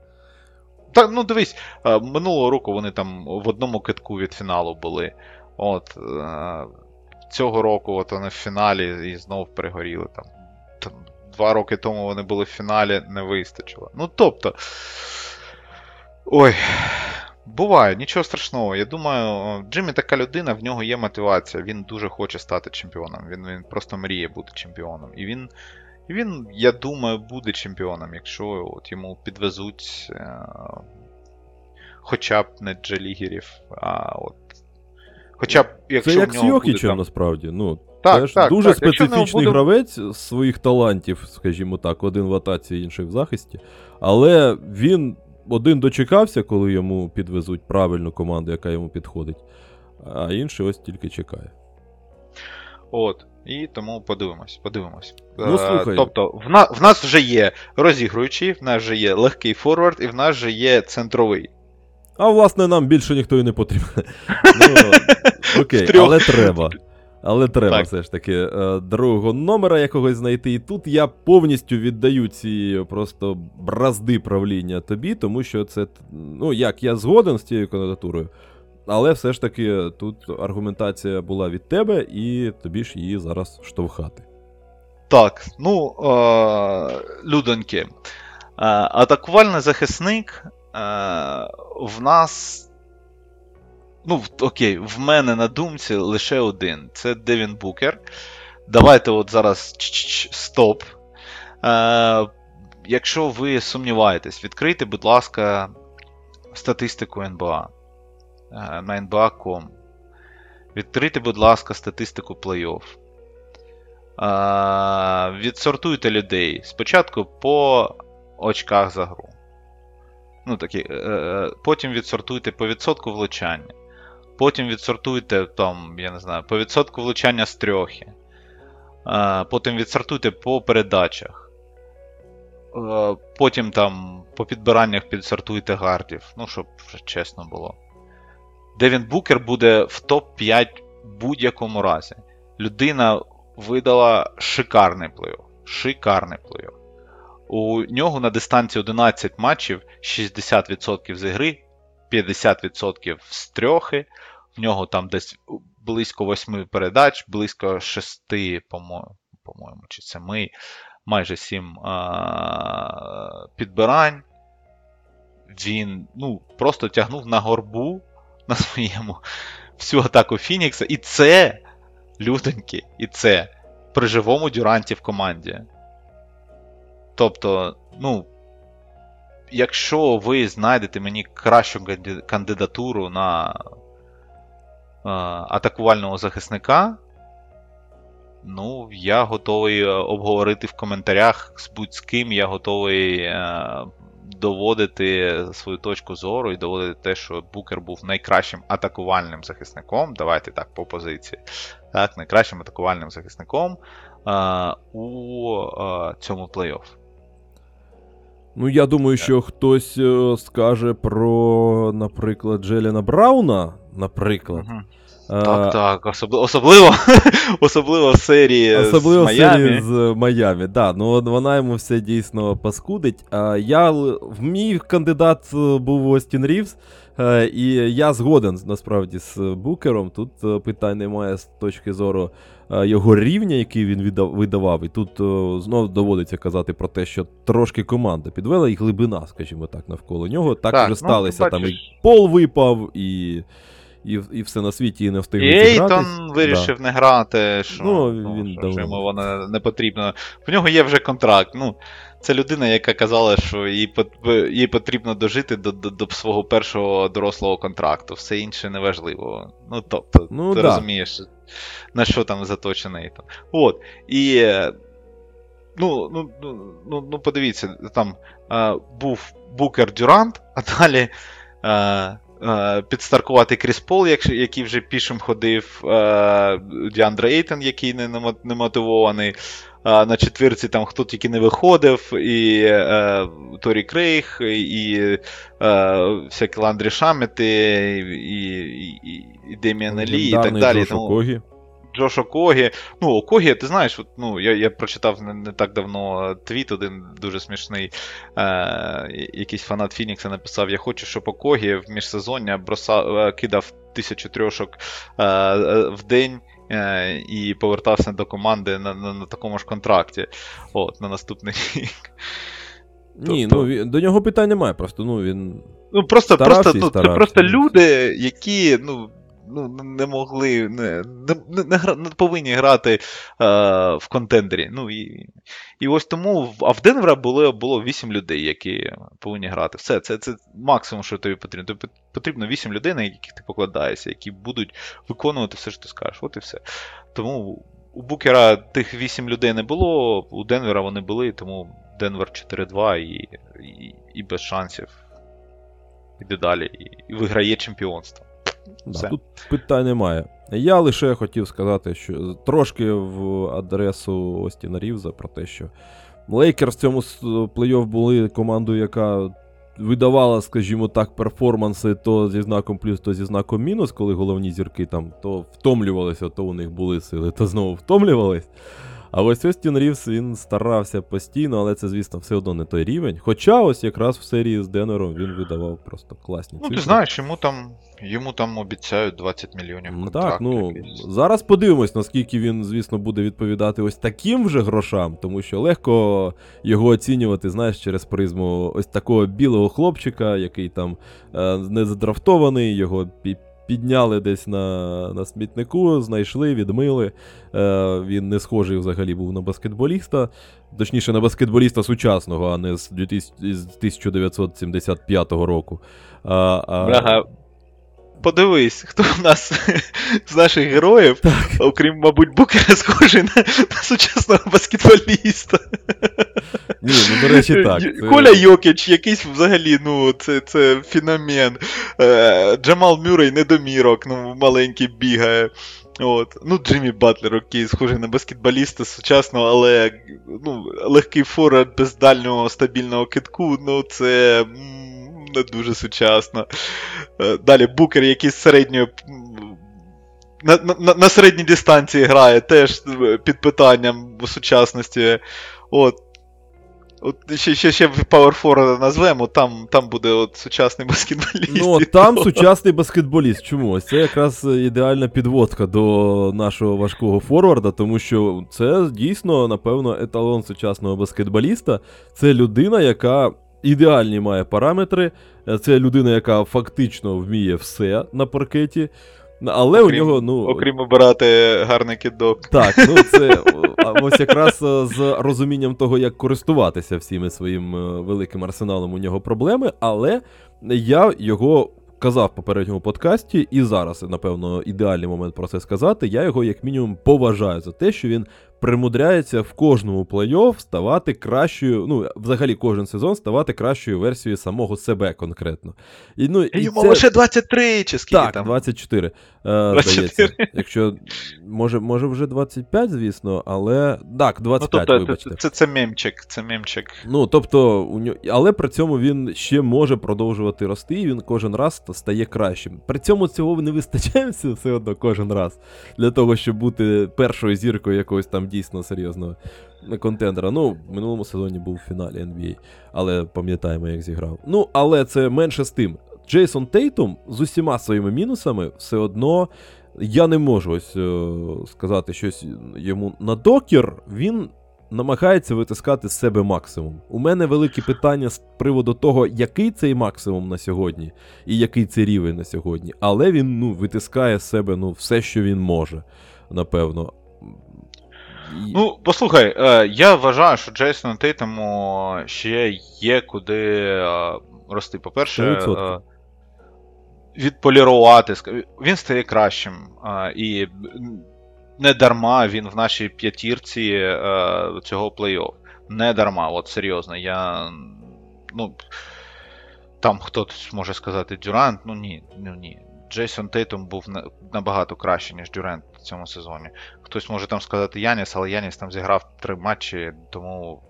Та, ну дивись, е, минулого року вони там в одному китку від фіналу були. От. е, Цього року от вони в фіналі і знов перегоріли. Там, там, два роки тому вони були в фіналі, не вистачило. Ну тобто. Ой. Буває, нічого страшного. Я думаю, Джиммі така людина, в нього є мотивація. Він дуже хоче стати чемпіоном. Він, він просто мріє бути чемпіоном. І він і він, я думаю, буде чемпіоном, якщо от йому підвезуть е, хоча б не Джелігерів, а от. Хоча б, якщо Це як в з нього буде Йокічем, там... насправді. Ну, Так, теж так, дуже так. Специфічний буде- гравець з своїх талантів, скажімо так, один в атаці, інший в захисті. Але він один дочекався, коли йому підвезуть правильну команду, яка йому підходить. А інший ось тільки чекає. От. І тому подивимось, подивимось. Ну, Е, слухай. Тобто, в, на, в нас вже є розігруючий, в нас вже є легкий форвард, і в нас вже є центровий. А власне, нам більше ніхто і не потрібен. Ну, окей, але треба. Але треба Так. все ж таки е, другого номера якогось знайти. І тут я повністю віддаю ці просто бразди правління тобі, тому що це, ну як, я згоден з цією кандидатурою, але все ж таки тут аргументація була від тебе, і тобі ж її зараз штовхати. Так, ну, е, людоньки. Е, атакувальний захисник е, в нас. Ну, окей, в мене на думці лише один. Це Девін Букер. Давайте от зараз ч-ч-ч, стоп. Е, якщо ви сумніваєтесь, відкрийте, будь ласка, статистику НБА на NBA.com. Відкрийте, будь ласка, статистику плей-офф. Відсортуйте людей спочатку по очках за гру. Ну, такі, е, е, потім відсортуйте по відсотку влучання. Потім відсортуйте там, я не знаю, по відсотку влучання з трьохи. Е, потім відсортуйте по передачах. Е, потім там по підбираннях підсортуйте гардів. Ну, щоб чесно було. Девін Букер буде в топ-5 будь-якому разі. Людина видала шикарний плей-офф. Шикарний плей-офф. У нього на дистанції 11 матчів 60% з ігри, 50% з трьохи. В нього там десь близько 8 передач, близько 6, по-моєму, по-моєму чи 7, майже 7 а- підбирань. Він ну, просто тягнув на горбу на своєму всю атаку Фінікса. І це, людоньки, і це при живому Дюранті в команді. Тобто, ну, якщо ви знайдете мені кращу кандидатуру на е, атакувального захисника, ну, я готовий обговорити в коментарях з будь-з ким, я готовий е, доводити свою точку зору і доводити те, що Букер був найкращим атакувальним захисником. Давайте так, по позиції. Так, Найкращим атакувальним захисником е, у е, цьому плей-офф. Ну, я думаю, що хтось е, скаже про, наприклад, Джеліна Брауна, наприклад. Угу. Так, так, особливо особливо, особливо в серії особливо з Майамі. серії з Майамі, да, ну вона йому все дійсно паскудить. Я в мій кандидат е, був Остін Рівс, е, і я згоден насправді з Букером. Тут питань немає з точки зору його рівня, який він видавав. І тут знову доводиться казати про те, що трошки команда підвела і глибина, скажімо так, навколо нього. Так, так вже ну, сталося. Там і пол випав, і і і все на світі і не встиг. І Ейтон вирішив да. не грати, що ну, ну він що, що йому воно не потрібно. В нього є вже контракт. Ну, Це людина, яка казала, що їй їй потрібно дожити до до, до свого першого дорослого контракту. Все інше неважливо. Ну, тобто, ну, ти да. розумієш, на що там заточений Ейтон. От. І. Ну, ну, ну, ну, ну подивіться, там а, був Букер Дюрант, а далі. А, Е, підстаркувати Кріс Пол, який вже пішим ходив, е, Діандра Ейтен, який не мотивований. Е, на четвірці там хто тільки не виходив, і е, Торі Крейг, і е, всякі Ландрі Шамети, і і, і Деміан Лі, і так далі. Тому, Джош Окогі. Ну, Окогі, ти знаєш, от, ну, я я прочитав не, не так давно твіт, один дуже смішний. Е, Якийсь фанат Фінікса написав: Я хочу, щоб Окогі в міжсезоння броса, е, кидав тисячу трьошок е, е, в день. Е, і повертався до команди на на, на такому ж контракті. От, на наступний рік. Ні, тобто... ну до нього питань немає. Просто ну він. Ну, просто просто, ну, це просто люди, які ну, ну, не могли, не не, не, не повинні грати е, в контендері. Ну, І і ось тому а в Денвера було було 8 людей, які повинні грати. Все, це це максимум, що тобі потрібно. Тобі потрібно 8 людей, на яких ти покладаєшся, які будуть виконувати все, що ти скажеш. От і все. Тому у Букера тих 8 людей не було, у Денвера вони були, тому Денвер 4-2 і, і, і без шансів. Іде далі і, виграє чемпіонство. Да, Тут питань немає. Я лише хотів сказати, що трошки в адресу Остіна Рівза про те, що Лейкерс в цьому плей-офф були командою, яка видавала, скажімо так, перформанси то зі знаком плюс, то зі знаком мінус, коли головні зірки там то втомлювалися, то у них були сили, то знову втомлювались. А ось Остін Рівс він старався постійно, але це, звісно, все одно не той рівень. Хоча ось якраз в серії з Денером він видавав просто класні цифри. Ну, ти знаєш, йому там йому там обіцяють 20 мільйонів. Ну Так, ну зараз подивимось, наскільки він, звісно, буде відповідати ось таким вже грошам, тому що легко його оцінювати, знаєш, через призму ось такого білого хлопчика, який там е, не задрафтований, його підняли десь на на смітнику, знайшли, відмили. Е, Він не схожий взагалі був на баскетболіста. Точніше, на баскетболіста сучасного, а не з 1975 року. А, а... Брага, подивись, хто в нас з наших героїв, так. окрім, мабуть, Букера, схожий на, на сучасного баскетболіста. Ні, ну, до речі, так. Коля Йокіч, якийсь взагалі, ну, це це феномен. Е, Джамал Мюррей недомірок, ну, маленький бігає. От. Ну, Джиммі Батлер, окей, схожий на баскетболіста сучасного, але ну, легкий форвард без дальнього стабільного китку, ну, це не дуже сучасно. Е, далі Букер, який з. На на, на середній дистанції грає, теж під питанням сучасності. От. От Ще ще, ще Power назвемо, там там буде от сучасний баскетболіст. Ну, там сучасний баскетболіст. Чому? Ось Це якраз ідеальна підводка до нашого важкого форварда, тому що це дійсно, напевно, еталон сучасного баскетболіста. Це людина, яка ідеальні має параметри. Це людина, яка фактично вміє все на паркеті. Але окрім, у нього, ну. Окрім обирати гарний кидок. Так, ну це ось якраз з розумінням того, як користуватися всіми своїм великим арсеналом у нього проблеми, але я його казав в попередньому подкасті, і зараз, напевно, ідеальний момент про це сказати. Я його, як мінімум, поважаю за те, що він примудряється в кожному плей-офф ставати кращою, ну, взагалі, кожен сезон ставати кращою версією самого себе конкретно. І, ну, і Йому це... лише 23 чи скільки так, там? 24. Е, 24. Здається. Якщо, може, може вже 25, звісно, але. Так, 25, ну, тобто, вибачте. Це це мемчик, це мемчик. Ну, тобто, у нього... але при цьому він ще може продовжувати рости, і він кожен раз стає кращим. При цьому цього не вистачає все одно кожен раз для того, щоб бути першою зіркою якогось там дійсно серйозного контендера. Ну, в минулому сезоні був в фіналі NBA, але пам'ятаємо, як зіграв. Ну, але це менше з тим. Джейсон Тейтум з усіма своїми мінусами все одно. Я не можу ось е, сказати щось йому на докір. Він намагається витискати з себе максимум. У мене великі питання з приводу того, який цей максимум на сьогодні, і який це рівень на сьогодні. Але він ну, витискає з себе ну, все, що він може, напевно. Ну, послухай, е, я вважаю, що Джейсону Тейтому ще є куди е, рости. По-перше, е, відполірувати. Він стає кращим. І не дарма він в нашій п'ятірці цього плей-офф. Не дарма, от серйозно. Я. Ну, Там хтось може сказати Дюрант, ну ні, ну ні. Джейсон Тейтум був набагато краще, ніж Дюрент в цьому сезоні. Хтось може там сказати Яніс, але Яніс там зіграв три матчі, тому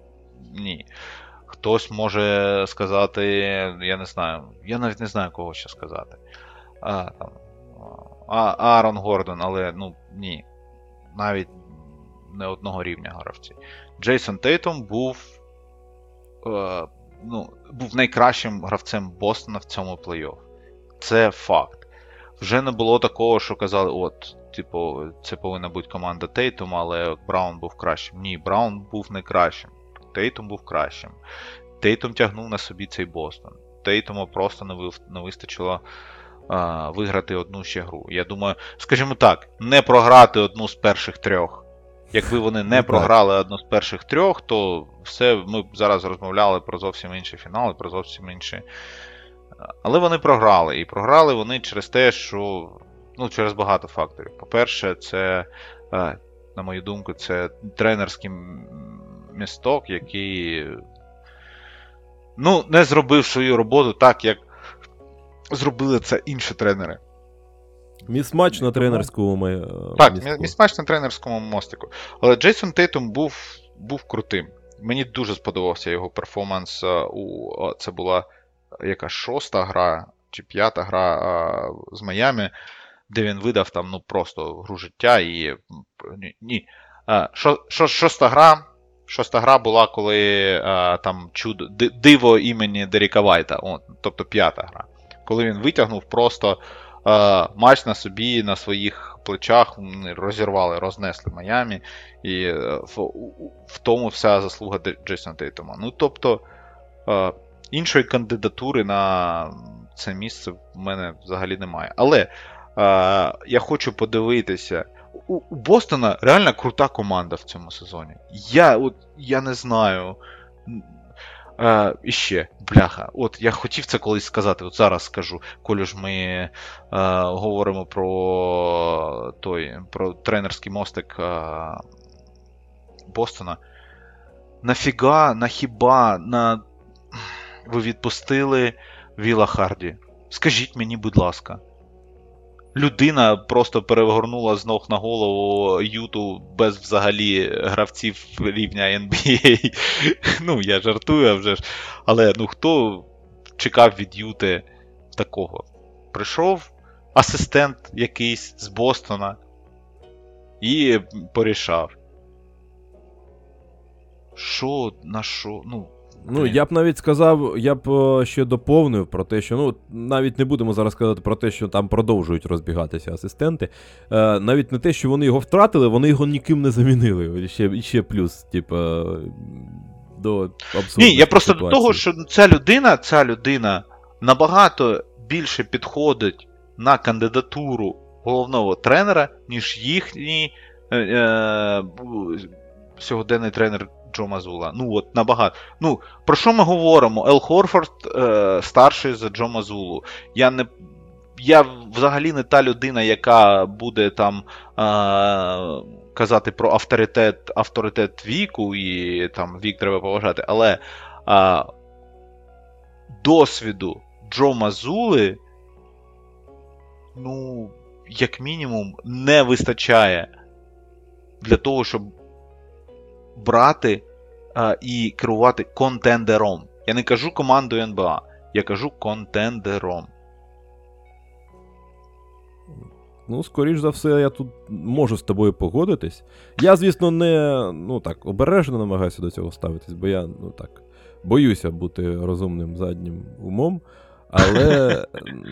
ні. Хтось може сказати, я не знаю, я навіть не знаю, кого ще сказати. А, там, а, Аарон Гордон, але ну ні. Навіть не одного рівня гравці. Джейсон Тейтум був е, ну, був найкращим гравцем Бостона в цьому плей-офф. Це факт вже не було такого, що казали, от, типу, це повинна бути команда Тейтум, але Браун був кращим. Ні, Браун був не кращим. Тейтум був кращим. Тейтум тягнув на собі цей Бостон. Тейтуму просто не не вистачило а, виграти одну ще гру. Я думаю, скажімо так, не програти одну з перших трьох. Якби вони не ну, програли одну з перших трьох, то все ми б зараз розмовляли про зовсім інші фінали, про зовсім інші але вони програли. І програли вони через те, що. Ну, через багато факторів. По-перше, це, е, на мою думку, це тренерський місток, який. Ну, не зробив свою роботу так, як зробили це інші тренери. Місмач на тренерському е, Так, містку. місмач на тренерському мостику. Але Джейсон Тейтум був був крутим. Мені дуже сподобався його перформанс. Е, у Це була яка шоста гра чи п'ята гра а, з Майами, де він видав там ну просто гру життя і. Ні. Шо, шо, шоста гра. Шоста гра була, коли а, там чудо, диво імені Деріка Вайта, О, тобто п'ята гра. Коли він витягнув просто а, матч на собі, на своїх плечах, розірвали, рознесли Майамі, і е, в, в тому вся заслуга Джейсона Тейтома. Ну, тобто, а, іншої кандидатури на це місце в мене взагалі немає. Але е, я хочу подивитися. У, у Бостона реально крута команда в цьому сезоні. Я от, я не знаю. Е, І бляха, от я хотів це колись сказати, от зараз скажу, коли ж ми е, говоримо про той, про тренерський мостик е, Бостона. Нафіга, на хіба, на ви відпустили Віла Харді? Скажіть мені, будь ласка. Людина просто перегорнула з ног на голову Юту без взагалі гравців рівня NBA. Ну, я жартую вже ж. Але ну хто чекав від Юти такого? Прийшов асистент якийсь з Бостона і порішав. Що, на що? Ну, Ну, я б навіть сказав, я б е, ще доповнив про те, що ну навіть не будемо зараз казати про те, що там продовжують розбігатися асистенти. Е, Навіть не те, що вони його втратили, вони його ніким не замінили. Ще ще плюс, типу, до абсурдної Ні, я просто ситуації. до того, що ця людина, ця людина набагато більше підходить на кандидатуру головного тренера, ніж їхній е, е, сьогоденний тренер Джо Мазула. Ну от набагато. Ну, про що ми говоримо? Ел Хорфорд е, старший за Джо Мазулу. Я не. Я взагалі не та людина, яка буде там е, казати про авторитет авторитет віку, і там вік треба поважати, але е, досвіду Джо Мазули, ну, як мінімум, не вистачає для того, щоб брати а, і керувати контендером. Я не кажу командою НБА, я кажу контендером. Ну, скоріш за все, я тут можу з тобою погодитись. Я, звісно, не ну так, обережно намагаюся до цього ставитись, бо я ну так, боюся бути розумним заднім умом. Але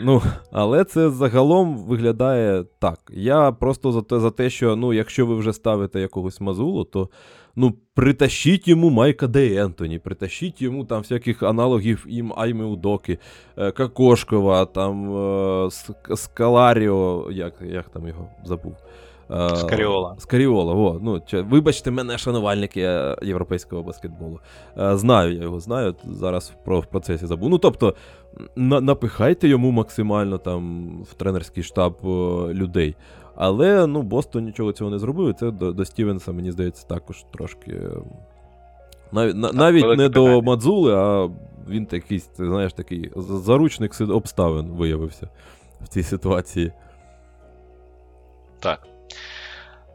ну, але це загалом виглядає так. Я просто за те, за те, що ну, якщо ви вже ставите якогось мазулу, то ну, притащіть йому Майка Де Ентоні, притащіть йому там всяких аналогів їм Айми Удоки, е, Какошкова, там е, Скаларіо, як як там його забув. Е, Скаріола. Скаріола, о, ну, Вибачте мене, шанувальники європейського баскетболу. Знаю, я його знаю, зараз про, в процесі забув. Ну, тобто, на, напихайте йому максимально там в тренерський штаб людей. Але ну, Бостон нічого цього не зробив, і це до, до Стівенса, мені здається, також трошки. Нав, так, навіть не питання. до Мадзули, а він такий, ти знаєш, такий заручник обставин виявився в цій ситуації. Так.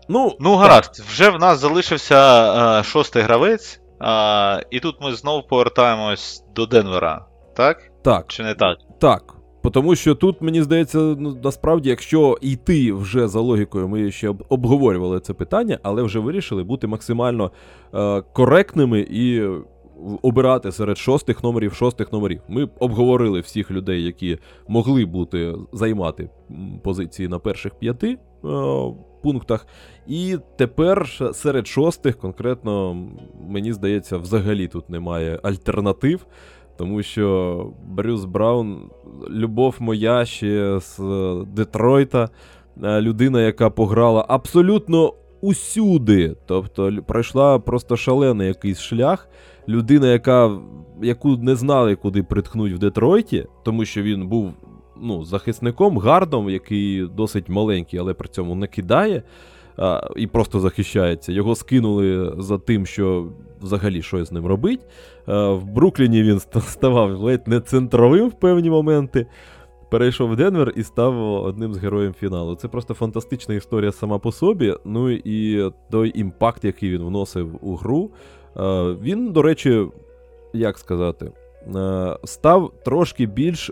Ну, ну гаразд, так. вже в нас залишився а, шостий гравець, а, і тут ми знову повертаємось до Денвера, так? Так. Чи не так? Так. Тому що тут, мені здається, ну, насправді, якщо йти вже за логікою, ми ще обговорювали це питання, але вже вирішили бути максимально е, коректними і обирати серед шостих номерів шостих номерів. Ми обговорили всіх людей, які могли бути займати позиції на перших п'яти е, пунктах. І тепер серед шостих, конкретно, мені здається, взагалі тут немає альтернатив. Тому що Брюс Браун, любов моя ще з Детройта, е, людина, яка пограла абсолютно усюди. Тобто пройшла просто шалений якийсь шлях. Людина, яка, яку не знали, куди приткнуть в Детройті, тому що він був ну, захисником, гардом, який досить маленький, але при цьому не кидає а, і просто захищається. Його скинули за тим, що взагалі щось з ним робить. А, в Брукліні він ставав ледь не центровим в певні моменти. Перейшов в Денвер і став одним з героїв фіналу. Це просто фантастична історія сама по собі. Ну і той імпакт, який він вносив у гру. Він, до речі, як сказати, став трошки більш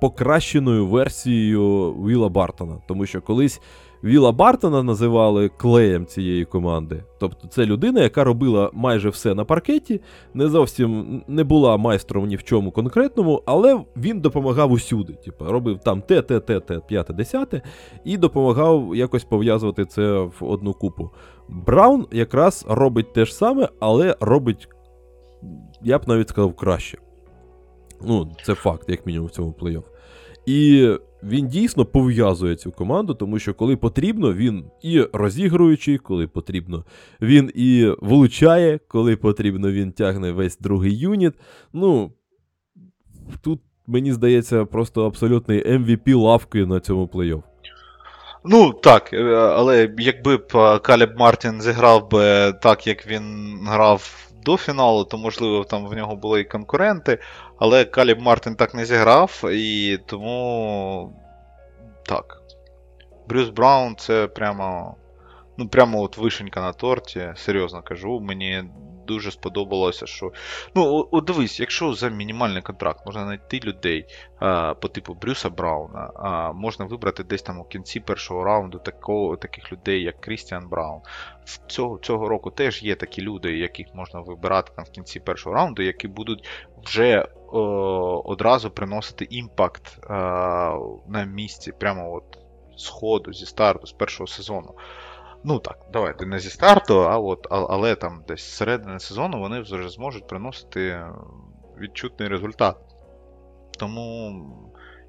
покращеною версією Віла Бартона. Тому що колись Віла Бартона називали клеєм цієї команди. Тобто це людина, яка робила майже все на паркеті, не зовсім не була майстром ні в чому конкретному, але він допомагав усюди. Типу, робив там те, те, те, те, п'яте, десяте, і допомагав якось пов'язувати це в одну купу. Браун якраз робить те ж саме, але робить, я б навіть сказав, краще. Ну, це факт, як мінімум, в цьому плей-офф. І він дійсно пов'язує цю команду, тому що коли потрібно, він і розігруючий, коли потрібно, він і влучає, коли потрібно, він тягне весь другий юніт. Ну, тут, мені здається, просто абсолютний MVP лавки на цьому плей-офф. Ну, так, е, але якби б е, Каліб Мартін зіграв би так, як він грав до фіналу, то, можливо, там в нього були і конкуренти. Але Каліб Мартин так не зіграв, і тому. Так. Брюс Браун це прямо. Ну, прямо от вишенька на торті, серйозно кажу. Мені дуже сподобалося, що. Ну, от дивись, якщо за мінімальний контракт можна знайти людей а, по типу Брюса Брауна, а, можна вибрати десь там у кінці першого раунду такого, таких людей, як Крістіан Браун. Цього цього року теж є такі люди, яких можна вибирати там в кінці першого раунду, які будуть вже одразу приносити імпакт а, на місці, прямо от з ходу, зі старту, з першого сезону. Ну так, давайте не зі старту, а от, але там десь з середини сезону вони вже зможуть приносити відчутний результат. Тому,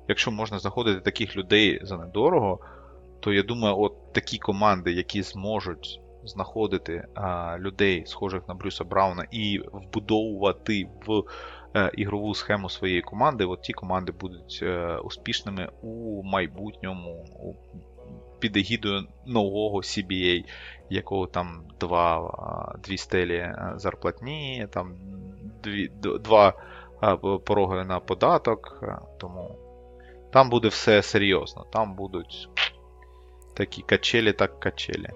якщо можна знаходити таких людей за недорого, то я думаю, от такі команди, які зможуть знаходити а, людей, схожих на Брюса Брауна, і вбудовувати в е, ігрову схему своєї команди, от ті команди будуть е, успішними у майбутньому під егідою нового CBA, якого там два, а, дві стелі е, зарплатні, там дві, два пороги на податок. е, Тому там буде все серйозно. Там будуть такі качелі, так качелі.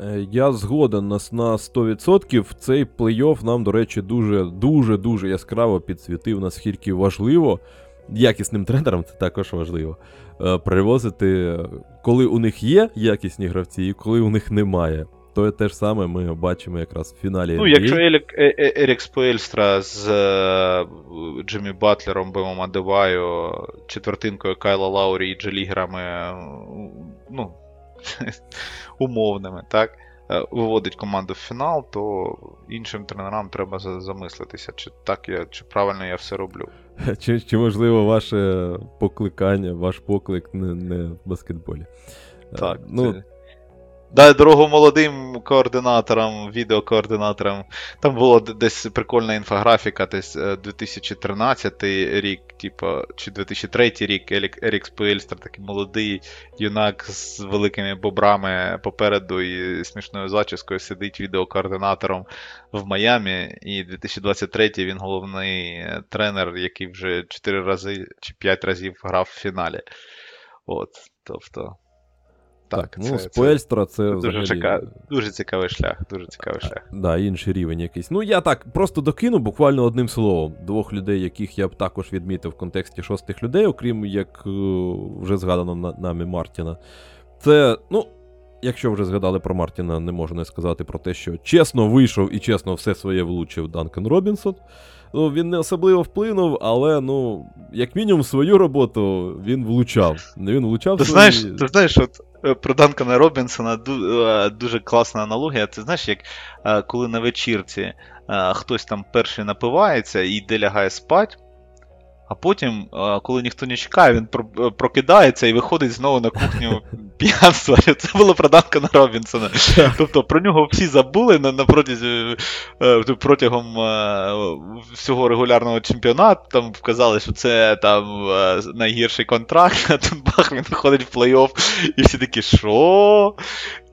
Е, Я згоден на, на 100%. Цей плей-офф нам, до речі, дуже дуже яскраво підсвітив, наскільки важливо. Якісним тренерам це також важливо. е, Привозити, коли у них є якісні гравці, і коли у них немає. То те ж саме ми бачимо якраз в фіналі. Ну, якщо Елік, е, Ерік Споельстра з Джиммі Батлером, Бемом Адеваю, четвертинкою Кайла Лаурі і Джелігерами, ну, умовними, так, е, виводить команду в фінал, то іншим тренерам треба замислитися, чи так я, чи правильно я все роблю. Чи, чи можливо ваше покликання, ваш поклик не, не в баскетболі? Е, Так, ну, це... Дай дорогу молодим координаторам, відеокоординаторам. Там була десь прикольна інфографіка, десь е, 2013 рік, типу, чи 2003 рік Ерік Споельстер, такий молодий юнак з великими бобрами попереду і смішною зачіскою сидить відеокоординатором в Майамі. І 2023 він головний е, тренер, який вже 4 рази чи 5 разів грав в фіналі. От, тобто. Так, ну, це- Споельстра це, це дуже, взагалі... чека... дуже цікавий шлях, дуже цікавий шлях. Да, інший рівень якийсь. Ну, я так просто докину буквально одним словом. Двох людей, яких я б також відмітив в контексті шостих людей, окрім як е, вже згадано на- нами Мартіна. Це, ну, якщо вже згадали про Мартіна, не можу не сказати про те, що чесно вийшов і чесно все своє влучив Данкан Робінсон. Ну, він не особливо вплинув, але, ну, як мінімум, свою роботу він влучав. Він влучав Ти свої... знаєш, ти знаєш, от е, про Данкана Робінсона е, дуже класна аналогія. Ти знаєш, як е, коли на вечірці хтось там перший напивається і йде лягає спать, а потім, коли ніхто не чекає, він е, прокидається і виходить знову на кухню п'янства. Це було про Данкана Робінсона. Тобто про нього всі забули на, на протязі, е, протягом е, всього регулярного чемпіонату. Там вказали, що це там найгірший контракт, а тут бах, він виходить в плей-офф, і всі такі, що?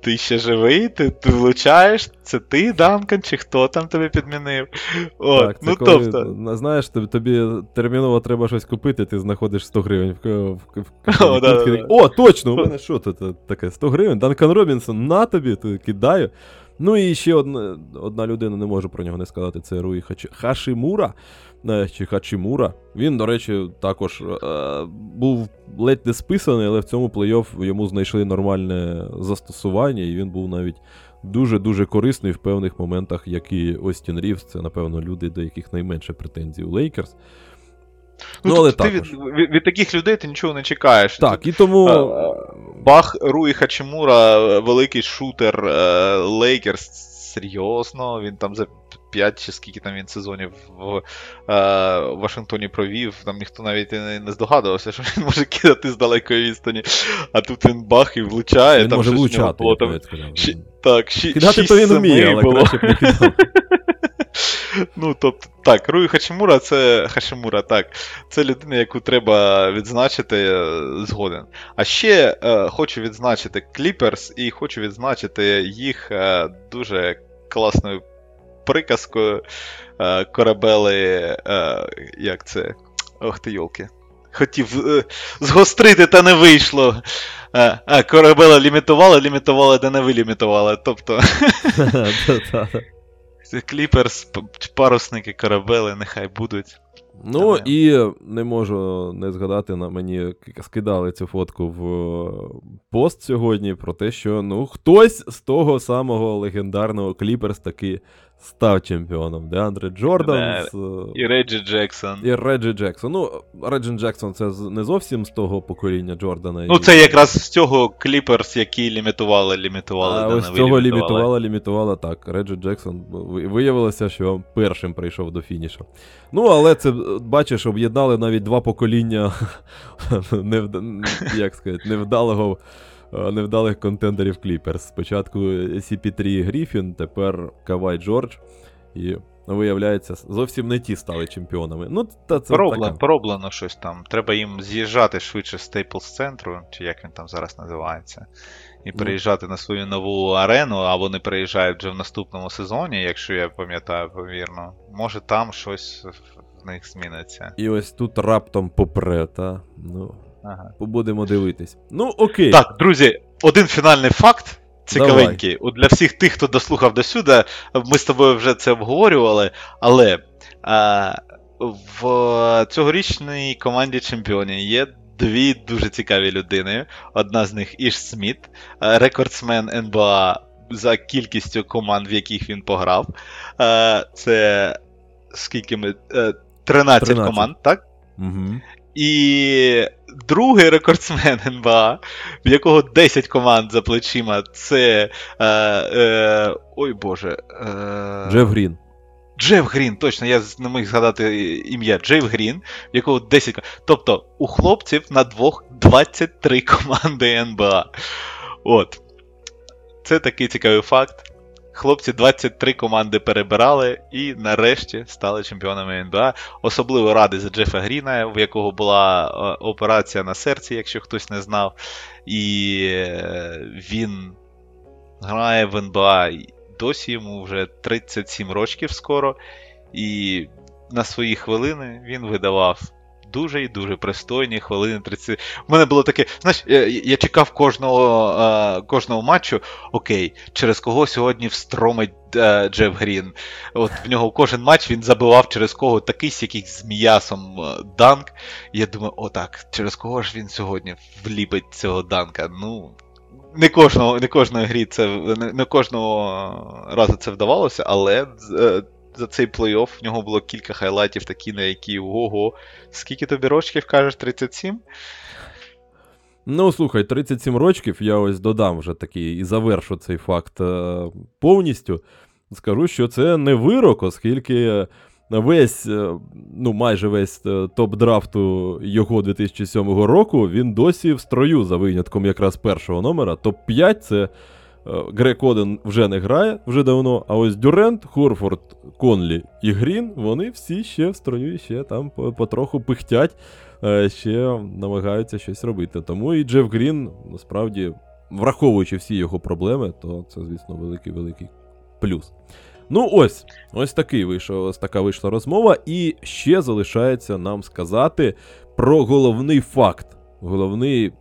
Ти ще живий? Ти, ти влучаєш? Це ти, Данкан, чи хто там тебе підмінив? От, Так, це ну коли, тобто. знаєш, тобі, тобі терміново треба щось купити, ти знаходиш 100 гривень в, в, в, в О, да. О, точно! У мене що тут е, таке? 100 гривень? Данкан Робінсон, на тобі, ти кидаю. Ну і ще одна, одна людина, не можу про нього не сказати, це Руї Хачі... Хашимура. е, Чи Хачимура. Він, до речі, також е, був ледь не списаний, але в цьому плей-офф йому знайшли нормальне застосування, і він був навіть дуже-дуже корисний в певних моментах, як і Остін Рівс. Це, напевно, люди, до яких найменше претензій у Лейкерс. Ну, Ну, але тобто ти також. від, від, від таких людей ти нічого не чекаєш. Так, і тому. Бах, Руї Хачимура, великий шутер е, Лейкерс. Серйозно, він там за 5 чи скільки там він сезонів в е, Вашингтоні провів. Там ніхто навіть і не, не здогадувався, що він може кидати з далекої відстані. А тут він бах і влучає. Він там може влучати, було там Так, ші, Кидати то він вміє, але було. краще б не кидав. Ну, тобто, так, Руї Хачимура це Хашимура, так. Це людина, яку треба відзначити е, згоден. А ще е, хочу відзначити Clippers і хочу відзначити їх е, дуже класною приказкою е, корабели. Е, як це? Ох ти йолки. Хотів е, згострити, та не вийшло. Е, а, корабела лімітували, лімітували, та не вилімітували. Тобто. Кліперс, парусники, корабели, нехай будуть. Ну і не можу не згадати, на мені скидали цю фотку в е, пост сьогодні про те, що ну хтось з того самого легендарного Кліперс таки став чемпіоном. Деандре Джордан з, е, І Реджі Джексон. і Реджі Джексон. Ну, Реджі Джексон це не зовсім з того покоління Джордана. Ну, і- це якраз з цього Кліперс, які лімітували, лімітували, А ось цього лімітувала, лімітувала так. Реджі Джексон виявилося, що першим прийшов до фінішу. Ну, але це, е, бачиш, об'єднали навіть два покоління як сказати, невдалого е, невдалих контендерів Кліперс. Спочатку CP3 Гріфін, тепер Кавай Джордж. І виявляється, зовсім не ті стали чемпіонами. Ну, та це Пороблено, пороблено щось там. Треба їм з'їжджати швидше з Стейплс центру, чи як він там зараз називається, і Ну. переїжджати на свою нову арену, а вони переїжджають вже в наступному сезоні, якщо я пам'ятаю повірно. Може там щось в них зміниться. І ось тут раптом попре, та. Ну, Ага. побудемо дивитись. Ну, окей. Так, друзі, один фінальний факт. Цікавенький. От Для всіх тих, хто дослухав до сюди, ми з тобою вже це обговорювали, але а, в цьогорічній команді чемпіонів є дві дуже цікаві людини. Одна з них Іш Сміт, е, рекордсмен НБА за кількістю команд, в яких він пограв. Е, Це скільки ми. е, 13, 13. команд, так? Угу. І другий рекордсмен НБА, в якого 10 команд за плечима, це. Е, е, ой Боже. Е, Джеф Грін. Джеф Грін, точно, я не міг згадати ім'я. Джеф Грін, в якого 10 команд. Тобто у хлопців на двох 23 команди НБА. От. Це такий цікавий факт. Хлопці 23 команди перебирали і нарешті стали чемпіонами НБА. Особливо радий за Джефа Гріна, в якого була е, операція на серці, якщо хтось не знав. І е, він грає в НБА. Досі йому вже 37 років скоро. І на свої хвилини він видавав дуже і дуже пристойні хвилини 30. У мене було таке, знаєш, я, я чекав кожного, е, кожного матчу. Окей, через кого сьогодні встромить е, Джеф Грін. От в нього кожен матч він забивав через кого такий якийсь з м'ясом е, данк. Я думаю, отак, через кого ж він сьогодні вліпить цього данка? Ну. Не кожного, не кожної грі це не, не кожного разу це вдавалося, але за цей плей-офф в нього було кілька хайлайтів, такі, на які ого. Скільки тобі рочків кажеш? 37? Ну, слухай, 37 рочків, я ось додам вже такий і завершу цей факт е, повністю. Скажу, що це не вирок, оскільки весь, е, ну майже весь е, топ драфту його 2007 року він досі в строю за винятком якраз першого номера. Топ-5 це Грек Оден вже не грає вже давно, а ось Дюрент, Хорфорд, Конлі і Грін, вони всі ще в строю, ще там потроху пихтять е, ще намагаються щось робити. Тому і Джеф Грін, насправді, враховуючи всі його проблеми, то це, звісно, великий-великий плюс. Ну, ось, ось такий вийшов, ось така вийшла розмова. І ще залишається нам сказати про головний факт, головний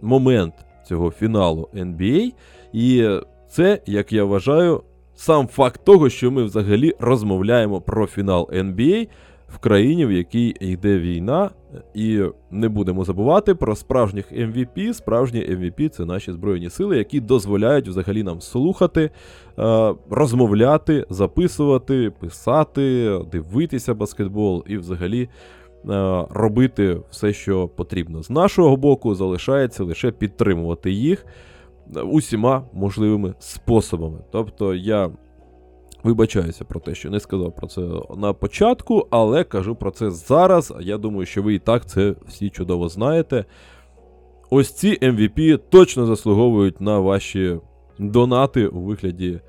момент цього фіналу NBA. І це, як я вважаю, сам факт того, що ми взагалі розмовляємо про фінал NBA в країні, в якій йде війна, і не будемо забувати про справжніх MVP. Справжні MVP це наші збройні сили, які дозволяють взагалі нам слухати, е, розмовляти, записувати, писати, дивитися баскетбол і взагалі. е, Робити все, що потрібно. З нашого боку, залишається лише підтримувати їх усіма можливими способами. Тобто я Вибачаюся про те, що не сказав про це на початку, але кажу про це зараз. Я думаю, що ви і так це всі чудово знаєте. Ось ці MVP точно заслуговують на ваші донати у вигляді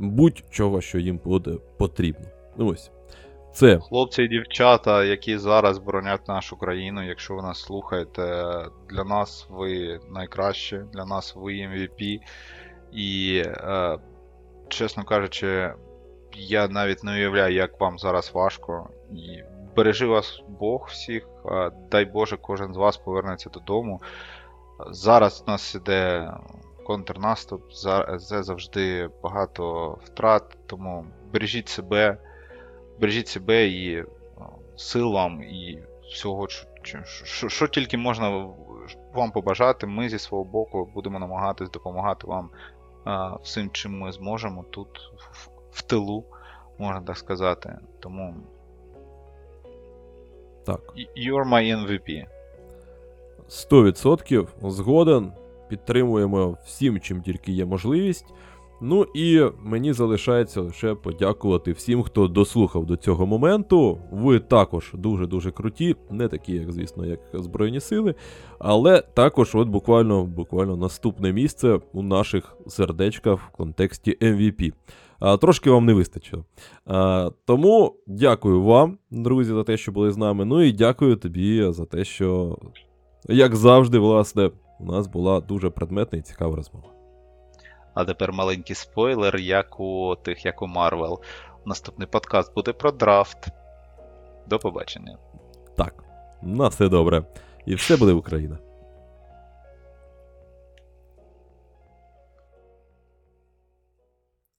будь-чого, що їм буде потрібно. Ну, Ось. Це Хлопці і дівчата, які зараз боронять нашу країну, якщо ви нас слухаєте, для нас ви найкраще, для нас ви MVP. І, е, чесно кажучи, я навіть не уявляю, як вам зараз важко. І бережи вас Бог всіх, дай Боже, кожен з вас повернеться додому. Зараз у нас іде контрнаступ, це завжди багато втрат, тому бережіть себе, бережіть себе і е, сил вам, і всього, що, що, що, що тільки можна вам побажати. Ми зі свого боку будемо намагатись допомагати вам е, всім, чим ми зможемо тут, в, в тилу, можна так сказати. Тому так. you're my MVP. 100% згоден. Підтримуємо всім, чим тільки є можливість. Ну і мені залишається лише подякувати всім, хто дослухав до цього моменту. Ви також дуже-дуже круті, не такі, як, звісно, як Збройні Сили, але також, от буквально, буквально наступне місце у наших сердечках в контексті MVP. А, Трошки вам не вистачило. А, Тому дякую вам, друзі, за те, що були з нами. Ну і дякую тобі за те, що, як завжди, власне, у нас була дуже предметна і цікава розмова. А тепер маленький спойлер, як у тих, як у Марвел. Наступний подкаст буде про драфт. До побачення. Так, на все добре. І все буде Україна.